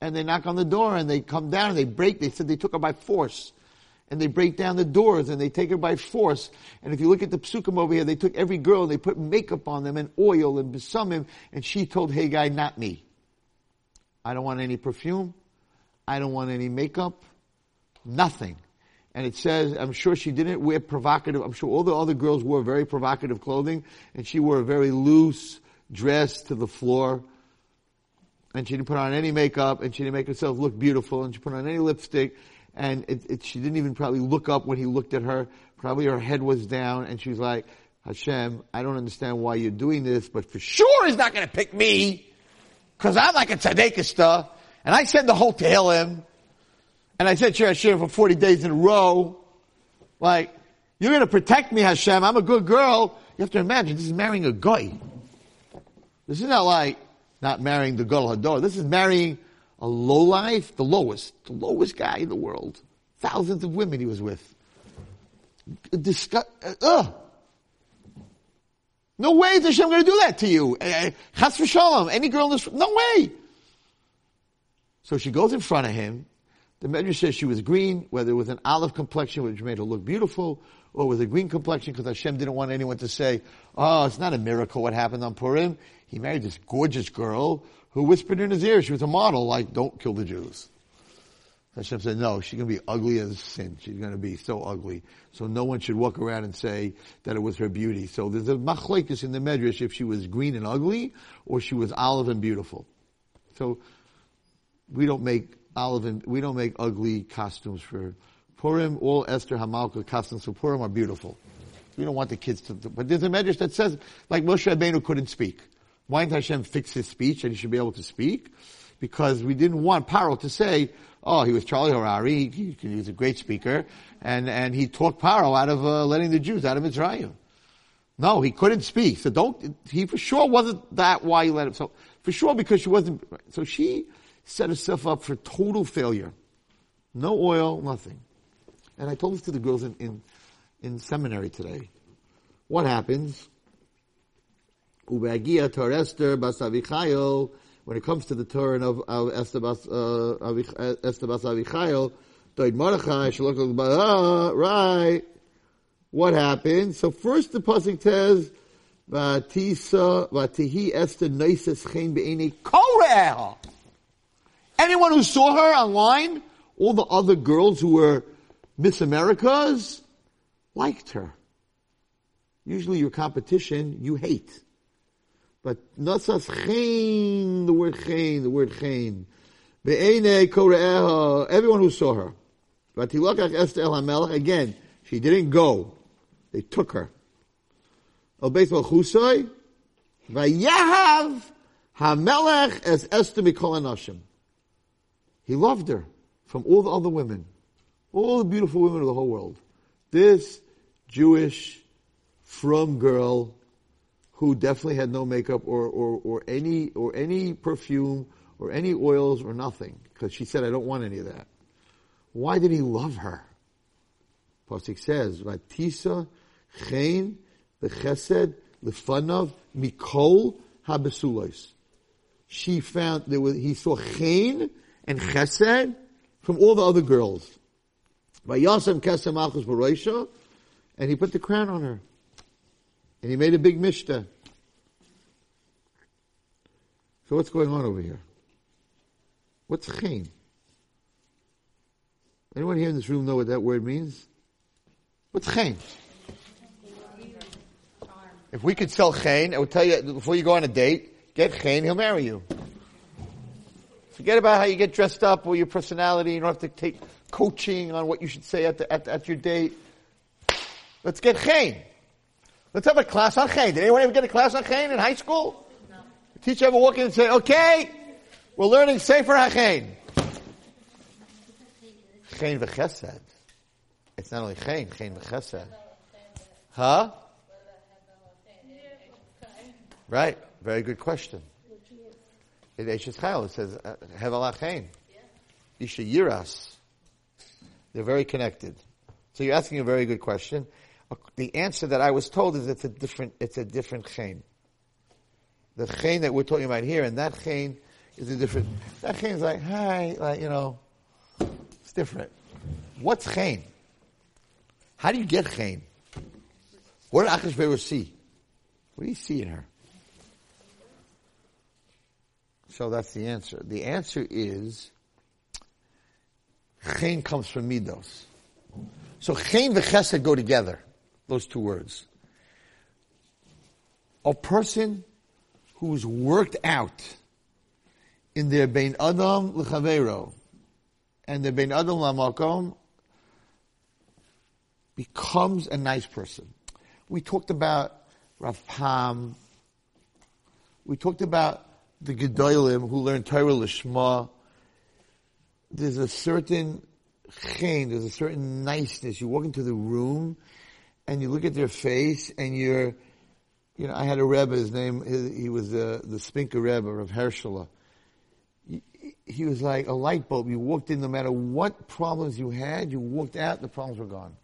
And they knock on the door and they come down and they break. They said they took her by force. And they break down the doors and they take her by force. And if you look at the psukim over here, they took every girl and they put makeup on them and oil and besamim. And she told Hegai, not me. I don't want any perfume. I don't want any makeup. Nothing and it says, I'm sure she didn't wear provocative, I'm sure all the other girls wore very provocative clothing, and she wore a very loose dress to the floor, and she didn't put on any makeup, and she didn't make herself look beautiful, and she put on any lipstick, and it, it, she didn't even probably look up when he looked at her, probably her head was down, and she's like, Hashem, I don't understand why you're doing this, but for sure he's not gonna pick me, cause I'm like a tzadikista, and I said the whole Tehillim, and I said Shir Hashem for 40 days in a row. Like, you're going to protect me, Hashem. I'm a good girl. You have to imagine, this is marrying a guy. This is not like not marrying the girl Hador. This is marrying a low life, the lowest, the lowest guy in the world. Thousands of women he was with. Disgust, uh, no way is Hashem going to do that to you. Uh, Chas v'shalom. Any girl in this, no way. So she goes in front of him the Medrash says she was green, whether it was an olive complexion, which made her look beautiful, or with a green complexion, because Hashem didn't want anyone to say, oh, it's not a miracle what happened on Purim. He married this gorgeous girl who whispered in his ear, she was a model, like, don't kill the Jews. Hashem said, no, she's going to be ugly as sin. She's going to be so ugly. So no one should walk around and say that it was her beauty. So there's a machlokes in the Medrash if she was green and ugly, or she was olive and beautiful. So we don't make olive and we don't make ugly costumes for Purim. All Esther Hamalka costumes for Purim are beautiful. We don't want the kids to, but there's a medrash that says, like Moshe Rabbeinu couldn't speak. Why didn't Hashem fix his speech and he should be able to speak? Because we didn't want Paro to say, oh, he was Charlie Harary, he, he was a great speaker, and, and he talked Paro out of uh, letting the Jews out of Israel. No, he couldn't speak. So don't, he for sure wasn't that why he let him. So for sure because she wasn't, so she set herself up for total failure. No oil, nothing. And I told this to the girls in, in, in seminary today. What happens? Ubeagia Tor Esther Bas Avichayil, when it comes to the turn of, Esther Bas, uh, Esther Bas Avichayil, Doid Mordechai, Shalok right. What happened? So first the Pasuk says, Vatisa, Vatihi Esther Noises Chen Be'eni. Anyone who saw her online, all the other girls who were Miss Americas, liked her. Usually your competition, you hate. But nasas chen, the word chen, the word chen. Be'ene kore'eha, everyone who saw her. Vatilakach Esther el HaMelech, again, she didn't go. They took her. El Beit Malchusai, Vayahav HaMelech as Esther Mikol Anashim. He loved her from all the other women. All the beautiful women of the whole world. This Jewish, from girl, who definitely had no makeup or, or, or any, or any perfume or any oils or nothing. Because she said, I don't want any of that. Why did he love her? Pasuk says, Vatisa chen v'chesed lefanav mikol habesulos. She found there was he saw chen and chesed from all the other girls. Vayasam kesem b'roisha, and he put the crown on her, and he made a big mishteh. So what's going on over here? What's chen? Anyone here in this room know what that word means? What's chen? If we could sell chen, I would tell you before you go on a date, get chen, he'll marry you. Forget about how you get dressed up or your personality. You don't have to take coaching on what you should say at, the, at, at your date. Let's get chen. Let's have a class on chen. Did anyone ever get a class on chen in high school? No. The teacher ever walk in and say, okay, we're learning Sefer HaChen. Chen v'chesed. It's not only chen, chen v'chesed. Huh? Right. Very good question. In Eishes Chayil it says, uh, Hevel HaChen. Isha Yiras. They're very connected. So you're asking a very good question. The answer that I was told is it's a different, it's a different chen. The chen that we're talking about here, and that chen is a different, that chen is like, hi, like, you know, it's different. What's chen? How do you get chen? What did Achashverosh see? What do you see in her? So that's the answer. The answer is chen comes from midos. So chen v'chesed go together. Those two words. A person who's worked out in their bein adam l'chavero and their bein adam l'makom becomes a nice person. We talked about Rav Pam. We talked about the Gedolim who learned Torah Lishma. There's a certain chen, there's a certain niceness. You walk into the room and you look at their face and you're, you know, I had a Rebbe, his name, his, he was uh, the Spinker Rebbe of Herschela. He, was like a light bulb. You walked in no matter what problems you had, you walked out, the problems were gone.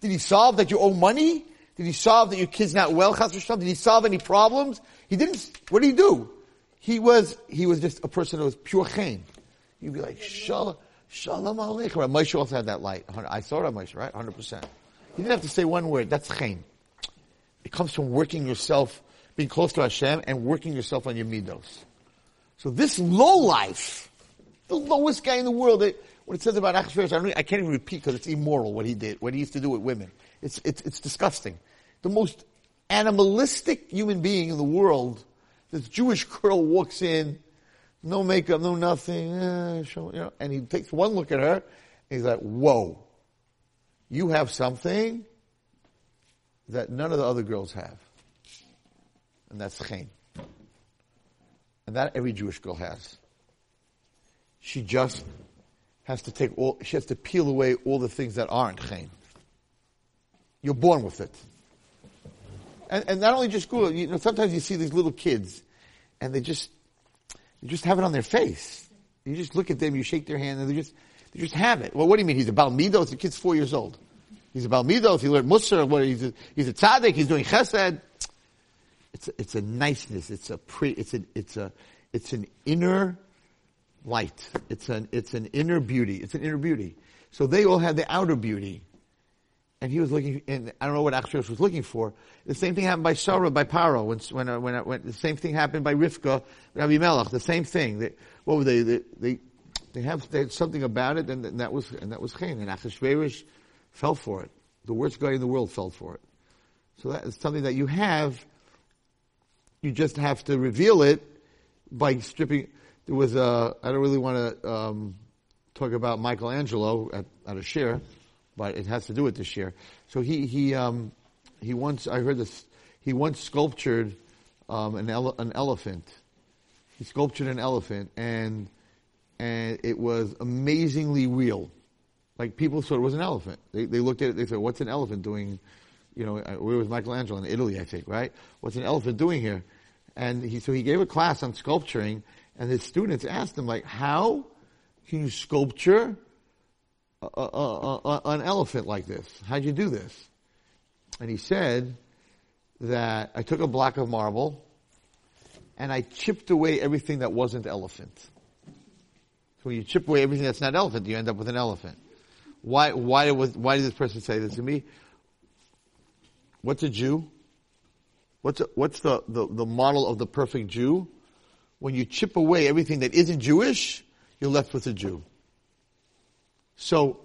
Did he solve that you owe money? Did he solve that your kid's not well, Did he solve any problems? He didn't, what did he do? He was, he was just a person who was pure chaim. You'd be like, Shalom, Shalom Aleichem. Moshe also had that light. I saw it on Moshe, right? 100%. You didn't have to say one word. That's chaim. It comes from working yourself, being close to Hashem, and working yourself on your midos. So this low life, the lowest guy in the world, it, what it says about Achashverosh, I, really, I can't even repeat because it's immoral what he did, what he used to do with women. It's, it's, it's disgusting. The most animalistic human being in the world, this Jewish girl walks in, no makeup, no nothing, eh, show, you know, and he takes one look at her, and he's like, whoa you have something that none of the other girls have. And that's chen. And that every Jewish girl has. She just has to take all, she has to peel away all the things that aren't chen. You're born with it. And, and not only just school, you know, sometimes you see these little kids and they just, they just have it on their face. You just look at them, you shake their hand, and they just, they just have it. Well, what do you mean? He's a baal midos? The kid's four years old. He's a baal midos, he learned Musar, what, he's a, he's a tzaddik, he's doing chesed. It's a, it's a niceness, it's a pre, it's a, it's a, it's an inner light. It's an, it's an inner beauty. It's an inner beauty. So they all have the outer beauty. And he was looking, and I don't know what Achashverosh was looking for. The same thing happened by Sarah, by Paro, when, when, when, when the same thing happened by Rivka, Avimelech, the same thing. They, what were they, they, they, they have, they had something about it, and, and that was, and that was Chen. And Achashverosh fell for it. The worst guy in the world fell for it. So that is something that you have. You just have to reveal it by stripping. There was a. I don't really want to um, talk about Michelangelo at, at a share, but it has to do with the share. So he he um, he once I heard this. He once sculptured um, an ele- an elephant. He sculptured an elephant, and and it was amazingly real. Like people thought it was an elephant. They, they looked at it. They said, "What's an elephant doing?" You know, uh, where was Michelangelo in Italy? I think, right? What's an elephant doing here? And he so he gave a class on sculpturing, and his students asked him like, "How can you sculpture a, a, a, an elephant like this? How'd you do this?" And he said that I took a block of marble and I chipped away everything that wasn't elephant. So when you chip away everything that's not elephant, you end up with an elephant. Why, why, why did this person say this to me? What's a Jew? What's, a, what's the, the, the model of the perfect Jew? When you chip away everything that isn't Jewish, you're left with a Jew. So,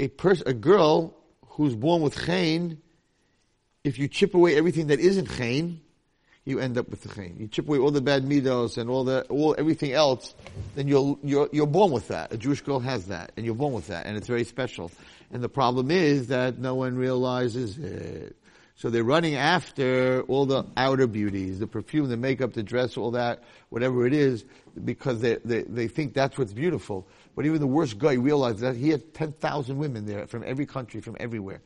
a a girl who's born with chayin, if you chip away everything that isn't chayin, you end up with the chayin. You chip away all the bad midos and all the all everything else, then you're you're you're born with that. A Jewish girl has that, and you're born with that, and it's very special. And the problem is that no one realizes it. So they're running after all the outer beauties, the perfume, the makeup, the dress, all that, whatever it is, because they, they, they think that's what's beautiful. But even the worst guy realized that he had 10,000 women there from every country, from everywhere.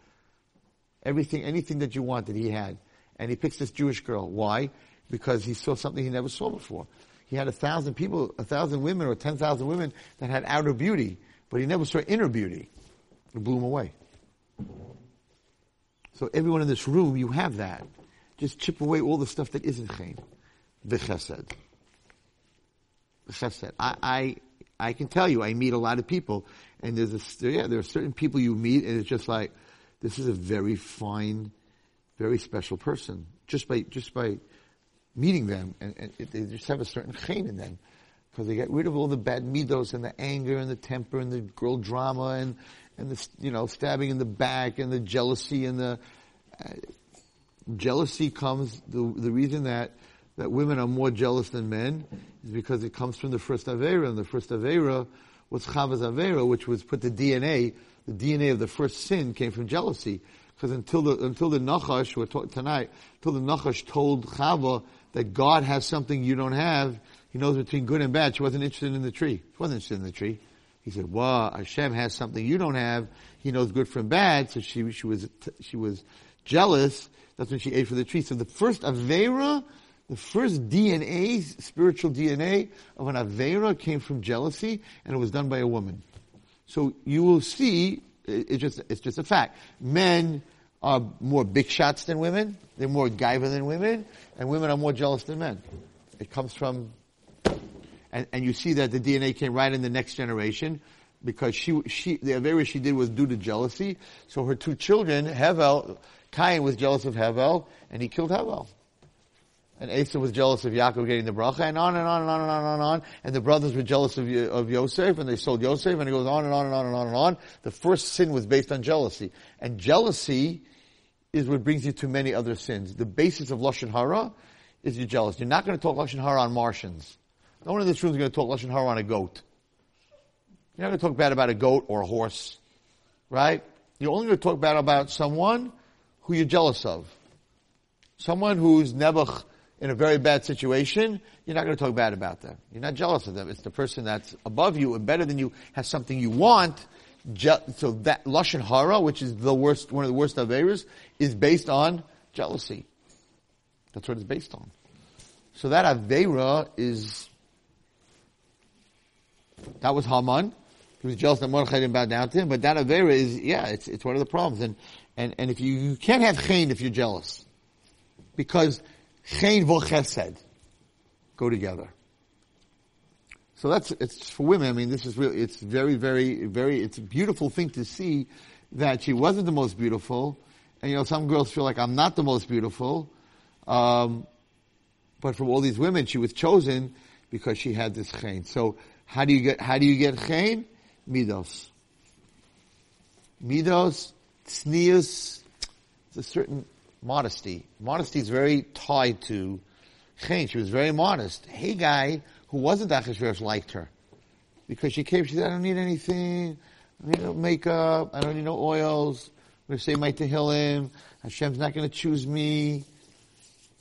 Everything, anything that you wanted, he had. And he picks this Jewish girl. Why? Because he saw something he never saw before. He had a thousand people, a thousand women or 10,000 women that had outer beauty, but he never saw inner beauty. It blew him away. So everyone in this room, you have that. Just chip away all the stuff that isn't chen. V'chesed. V'chesed. I, I, I can tell you, I meet a lot of people, and there's a, yeah, there are certain people you meet, and it's just like, this is a very fine, very special person. Just by, just by meeting them, and, and it, they just have a certain chen in them. Because they get rid of all the bad midos and the anger and the temper and the girl drama and, and the, you know, stabbing in the back and the jealousy and the, uh, jealousy comes, the, the reason that, that women are more jealous than men is because it comes from the first Avera, and the first Avera was Chava's Avera, which was put the DNA, the DNA of the first sin came from jealousy. Because until the, until the Nachash, we're tonight, until the Nachash told Chava that God has something you don't have, he knows between good and bad. She wasn't interested in the tree. She wasn't interested in the tree. He said, "Wow, Hashem has something you don't have. He knows good from bad." So she she was she was jealous. That's when she ate for the tree. So the first avera, the first DNA, spiritual DNA of an avera came from jealousy, and it was done by a woman. So you will see, it, it just it's just a fact. Men are more big shots than women. They're more gaiva than women, and women are more jealous than men. It comes from and, and you see that the DNA came right in the next generation because she, she, the Avera she did was due to jealousy. So her two children, Hevel, Cain was jealous of Hevel, and he killed Hevel. And Esav was jealous of Yaakov getting the bracha, and on and on and on and on and on. And the brothers were jealous of, of Yosef, and they sold Yosef, and it goes on and on and on and on and on. The first sin was based on jealousy. And jealousy is what brings you to many other sins. The basis of Lashon Hara is you're jealous. You're not going to talk Lashon Hara on Martians. No one in this room is going to talk Lashon Hara on a goat. You're not going to talk bad about a goat or a horse. Right? You're only going to talk bad about someone who you're jealous of. Someone who's nebuch in a very bad situation, you're not going to talk bad about them. You're not jealous of them. It's the person that's above you and better than you has something you want. Je- so that lashon hara, which is the worst, one of the worst averas, is based on jealousy. That's what it's based on. So that avera is that was Haman. He was jealous that Mordechai didn't bow down to him. But that avera is, yeah, it's it's one of the problems. And and and if you you can't have chen if you're jealous, because chen v'chesed go together. So that's it's for women. I mean, this is really it's very very very it's a beautiful thing to see that she wasn't the most beautiful, and you know some girls feel like I'm not the most beautiful, um, but from all these women she was chosen because she had this chen. So how do you get, how do you get chen? Midos. Midos, tznius, it's a certain modesty. Modesty is very tied to chen. She was very modest. Hegai who wasn't Achashverosh liked her. Because she came, she said, I don't need anything. I don't need no makeup. I don't need no oils. I'm going to say my Tehillim. Hashem's not going to choose me.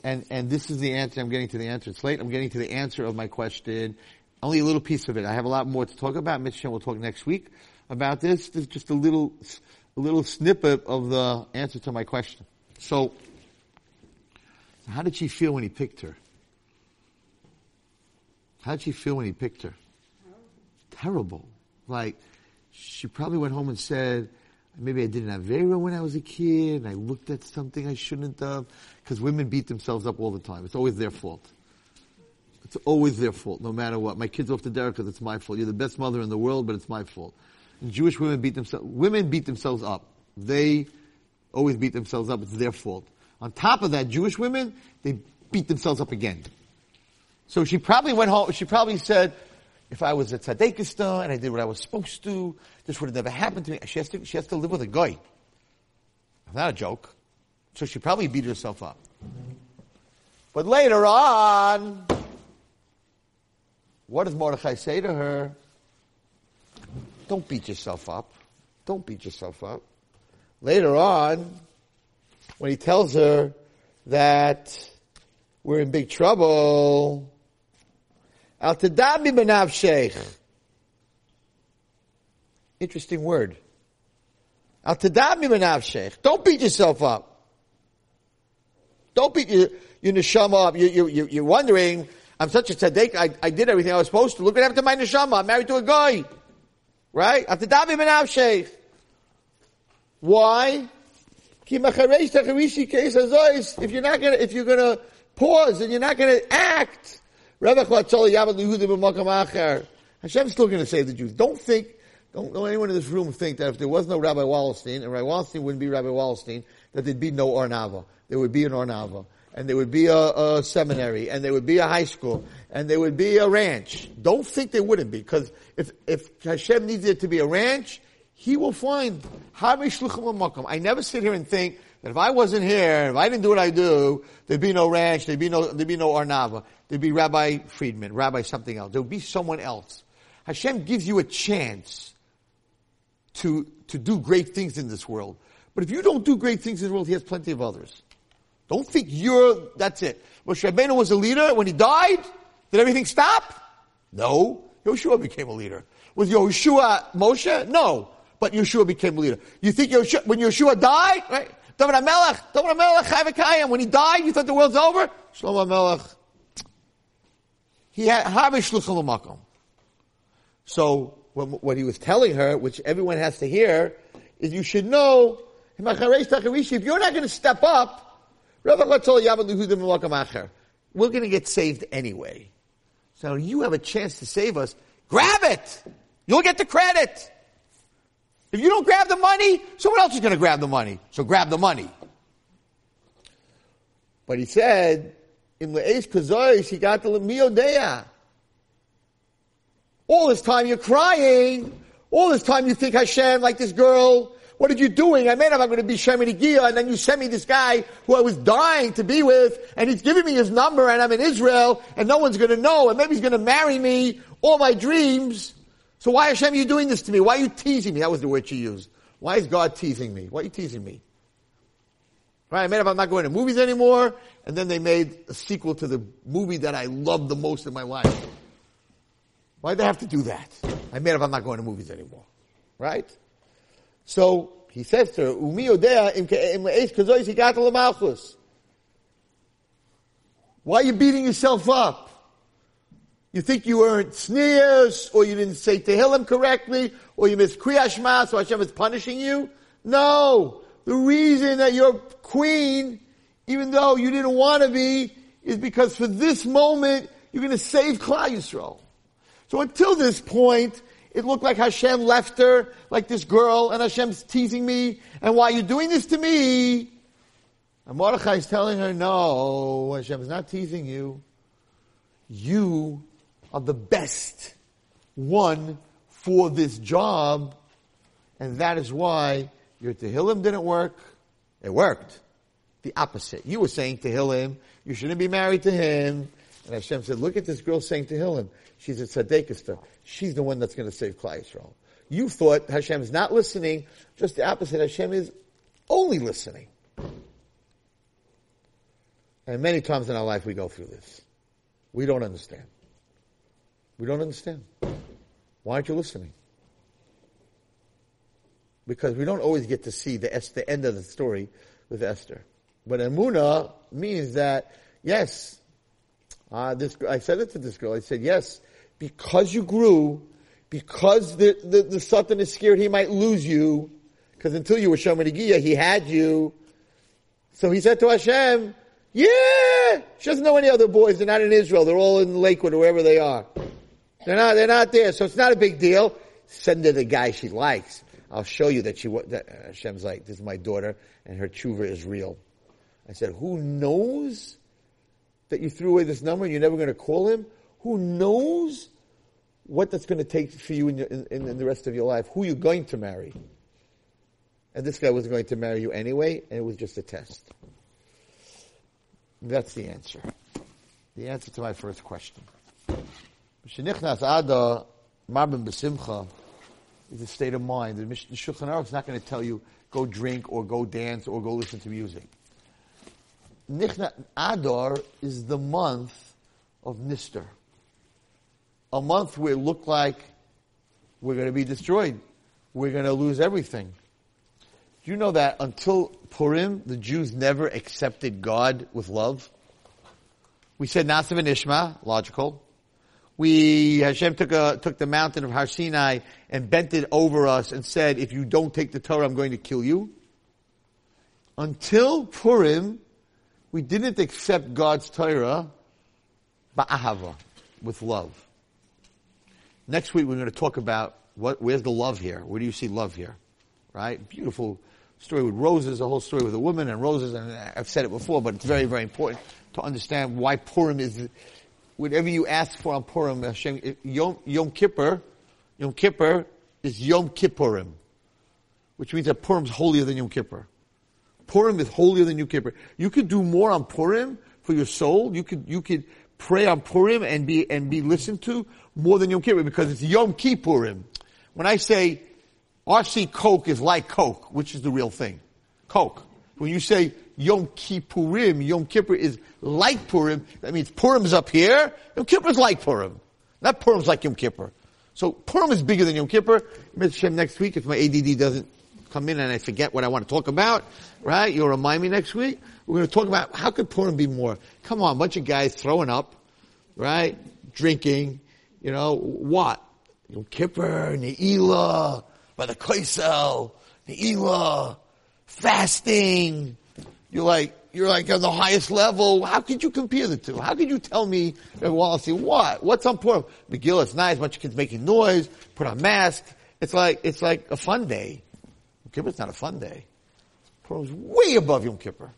And, and this is the answer. I'm getting to the answer. It's late. I'm getting to the answer of my question. Only a little piece of it. I have a lot more to talk about. Mitch will talk next week about this. This is just a little, a little snippet of the answer to my question. So, how did she feel when he picked her? How did she feel when he picked her? Terrible. Like, she probably went home and said, maybe I didn't have very well when I was a kid, and I looked at something I shouldn't have. Because women beat themselves up all the time. It's always their fault. It's always their fault, no matter what. My kid's off the derek because it's my fault. You're the best mother in the world, but it's my fault. And Jewish women beat themselves, women beat themselves up. They always beat themselves up. It's their fault. On top of that, Jewish women, they beat themselves up again. So she probably went home, she probably said, if I was a tzaddikista and I did what I was supposed to, this would have never happened to me. She has to, she has to live with a guy. Not a joke. So she probably beat herself up. But later on, what does Mordechai say to her? Don't beat yourself up. Don't beat yourself up. Later on, when he tells her that we're in big trouble, Al tadabi benav sheikh. Interesting word. Al tadabi benav sheikh. Don't beat yourself up. Don't beat your, your neshama up. You, you, you, you're wondering, I'm such a tzaddik, I, I did everything I was supposed to. Look what happened to my neshama. I'm married to a guy. Right? Al tadabi benav sheikh. Why? If you're not gonna, if you're gonna pause and you're not gonna act, Hashem's still to save the Jews. Don't think, don't, don't anyone in this room think that if there was no Rabbi Wallerstein, and Rabbi Wallerstein wouldn't be Rabbi Wallerstein, that there'd be no Ohr Naava. There would be an Ohr Naava. And there would be a, a seminary, and there would be a high school, and there would be a ranch. Don't think there wouldn't be, because if, if Hashem needs it to be a ranch, He will find. I never sit here and think that if I wasn't here, if I didn't do what I do, there'd be no ranch, there'd be no, there'd be no Ohr Naava, there'd be Rabbi Friedman, Rabbi something else. There would be someone else. Hashem gives you a chance to, to do great things in this world. But if you don't do great things in the world, He has plenty of others. Don't think you're, that's it. Moshe Rabbeinu was a leader. When he died, did everything stop? No. Yeshua became a leader. Was Yeshua Moshe? No. But Yeshua became leader. You think Yeshua, when Yeshua died, right? David HaMelech, David HaMelech, Chavakayim, when he died, you thought the world's over? Shlomo HaMelech, he had, Havish Makom. So, what he was telling her, which everyone has to hear, is you should know, if you're not going to step up, we're going to get saved anyway. So you have a chance to save us. Grab it! You'll get the credit! If you don't grab the money, someone else is going to grab the money. So grab the money. But he said, in Le'ez Kazois, he got the Miodea. All this time you're crying. All this time you think Hashem, like this girl, what are you doing? I made up I'm going to be shomer negiah, and then you send me this guy who I was dying to be with, and he's giving me his number, and I'm in Israel, and no one's going to know, and maybe he's going to marry me, all my dreams. So why Hashem are you doing this to me? Why are you teasing me? That was the word she used. Why is God teasing me? Why are you teasing me? Right, I made up I'm not going to movies anymore, and then they made a sequel to the movie that I loved the most in my life. Why'd they have to do that? I made up I'm not going to movies anymore. Right? So, he says to her, Umi Why are you beating yourself up? You think you weren't sneers, or you didn't say Tehillim correctly, or you missed Kriyashma, so Hashem is punishing you? No! The reason that you're queen, even though you didn't want to be, is because for this moment, you're going to save Klal Yisrael. So until this point, it looked like Hashem left her, like this girl, and Hashem's teasing me, and why are you doing this to me? And Mordechai is telling her, no, Hashem is not teasing you. You are the best one for this job, and that is why your Tehillim didn't work. It worked. the opposite. You were saying to Hillel, you shouldn't be married to him. And Hashem said, look at this girl saying to Hillel, she's a tzaddikister. She's the one that's going to save Klal Yisrael. You thought Hashem is not listening, just the opposite. Hashem is only listening. And many times in our life we go through this. We don't understand. We don't understand. Why aren't you listening? Because we don't always get to see the, the end of the story with Esther. But Emuna means that, yes, uh, this, I said it to this girl. I said, yes, because you grew, because the, the, the Satan is scared he might lose you, because until you were shomer negiah, he had you. So he said to Hashem, yeah, she doesn't know any other boys. They're not in Israel. They're all in Lakewood or wherever they are. They're not, they're not there. So it's not a big deal. Send her the guy she likes. I'll show you that she, that uh, Hashem's like, this is my daughter and her tshuva is real. I said, who knows that you threw away this number and you're never going to call him? Who knows what that's going to take for you in, your, in, in, the rest of your life? Who you're going to marry? And this guy was going to marry you anyway, and it was just a test. That's the answer. The answer to my first question. Shenichnas Adar Marbim Besimcha is a state of mind. The Shulchan Aruch is not going to tell you go drink or go dance or go listen to music. Nichna Adar is the month of Nistar. A month where it looked like we're going to be destroyed. We're going to lose everything. Do you know that until Purim, the Jews never accepted God with love? We said Naaseh v'Nishma, logical. We, Hashem took a, took the mountain of Har Sinai and bent it over us and said, if you don't take the Torah, I'm going to kill you. Until Purim, we didn't accept God's Torah ba'ahava, with love. Next week we're going to talk about what, where's the love here? Where do you see love here? Right? Beautiful story with roses, a whole story with a woman and roses, and I've said it before, but it's very, very important to understand why Purim is, whatever you ask for on Purim, Hashem, Yom, Yom Kippur, Yom Kippur is Yom Kippurim, which means that Purim is holier than Yom Kippur. Purim is holier than Yom Kippur. You could do more on Purim for your soul. You could, you could pray on Purim and be, and be listened to more than Yom Kippur because it's Yom Kippurim. When I say RC Coke is like Coke, which is the real thing. Coke. When you say Yom Kippurim, Yom Kippur is like Purim, that means Purim's up here, Yom Kippur is like Purim. Not Purim's like Yom Kippur. So Purim is bigger than Yom Kippur. Shem next week, if my ADD doesn't come in and I forget what I want to talk about, right? You'll remind me next week. We're going to talk about how could Purim be more? Come on, bunch of guys throwing up, right? Drinking, you know, what? Yom Kippur, Ne'ilah, by the Kaisel, Ne'ilah, fasting. You're like, you're like on the highest level. How could you compare the two? How could you tell me, Wallace, what? What's on Purim? Megillah, it's nice, bunch of kids making noise, put on masks. It's like, it's like a fun day. Yom Kippur's not a fun day. Purim's way above Yom Kippur.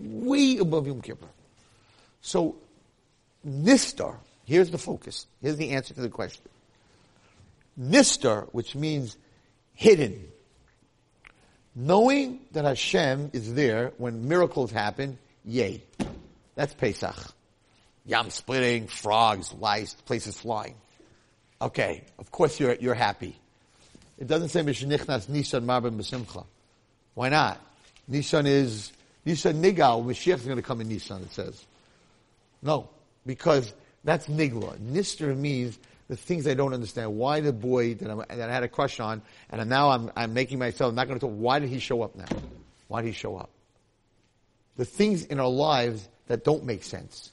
Way above Yom Kippur. So, Nistar, here's the focus. Here's the answer to the question. Nistar, which means hidden. Knowing that Hashem is there when miracles happen, yay. That's Pesach. Yam splitting, frogs, lice, places flying. Okay, of course you're, you're happy. It doesn't say Mishnichnas Nisan Marbim Besimcha. Why not? Nisan is, Nisan Nigal, Mashiach is going to come in Nisan, it says. No, because that's Nigla. Nistar means the things I don't understand. Why the boy that, that, i had a crush on, and now I'm, I'm making myself, I'm not going to talk, why did he show up now? Why did he show up? The things in our lives that don't make sense.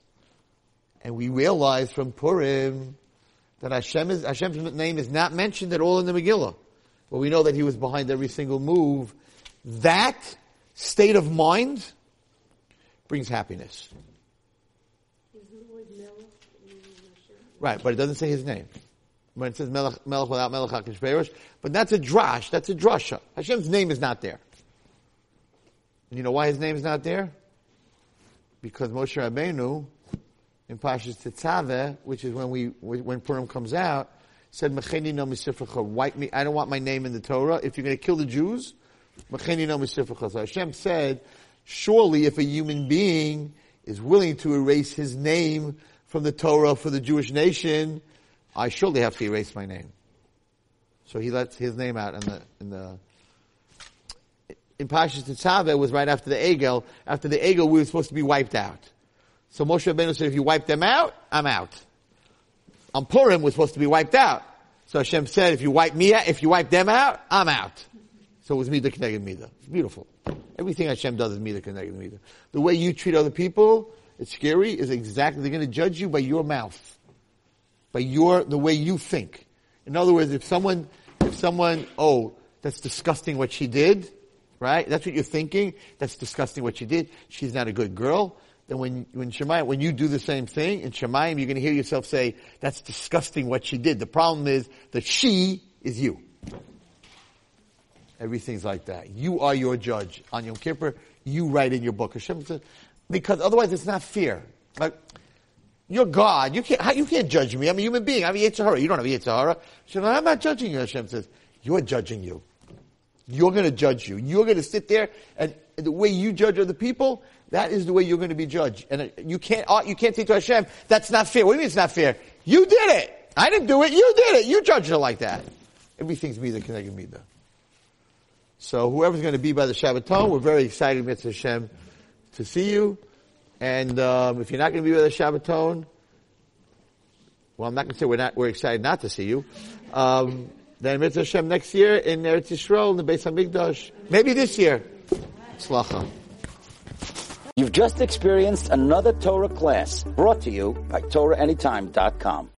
And we realize from Purim that Hashem is, Hashem's name is not mentioned at all in the Megillah. But we know that he was behind every single move. That state of mind brings happiness. Right, but it doesn't say his name. When it says Melech, Melech without Melech HaKadosh but that's a drash, that's a drasha. Hashem's name is not there. And you know why his name is not there? Because Moshe Rabbeinu, in Pashas Tetzaveh, which is when we, when Purim comes out, said, Mecheni no wipe me, I don't want my name in the Torah. If you're going to kill the Jews, Mecheni no. So Hashem said, Surely, if a human being is willing to erase his name from the Torah for the Jewish nation, I surely have to erase my name. So he lets his name out in the in the in Pashas Tetzaveh was right after the Egel. After the Egel, we were supposed to be wiped out. So Moshe Rabbeinu said, if you wipe them out, I'm out. On Purim, we're supposed to be wiped out. So Hashem said, if you wipe me out, if you wipe them out, I'm out. So it was Mida Keneged Mida. It's beautiful. Everything Hashem does is Mida Keneged Mida. The way you treat other people, it's scary, is exactly, they're going to judge you by your mouth. By your, the way you think. In other words, if someone, if someone, oh, that's disgusting what she did, right? That's what you're thinking. That's disgusting what she did. She's not a good girl. Then when, when Shamayim, when you do the same thing in Shamayim, you're going to hear yourself say, that's disgusting what she did. The problem is that she is you. Everything's like that. You are your judge. On Yom Kippur, you write in your book. Hashem says, because otherwise it's not fair. Like, you're God. You can't, you can't judge me. I'm a human being. I'm a Yetzer Hara. You don't have a Yetzer Hara. Hashem, I'm not judging you. Hashem says, you're judging you. You're going to judge you. You're going to sit there and the way you judge other people, that is the way you're going to be judged. And you can't, uh, you can't say to Hashem, that's not fair. What do you mean it's not fair? You did it. I didn't do it. You did it. You judged her like that. Everything's connected me there. So whoever's going to be by the Shabbaton, we're very excited, Mitzvah Hashem, to see you. And um, if you're not going to be by the Shabbaton, well, I'm not going to say we're not. We're excited not to see you. Um, then Mitzvah Hashem next year in Eretz Yisrael in the Beis Hamikdash. Maybe this year. Slacha. You've just experienced another Torah class brought to you by TorahAnytime.com.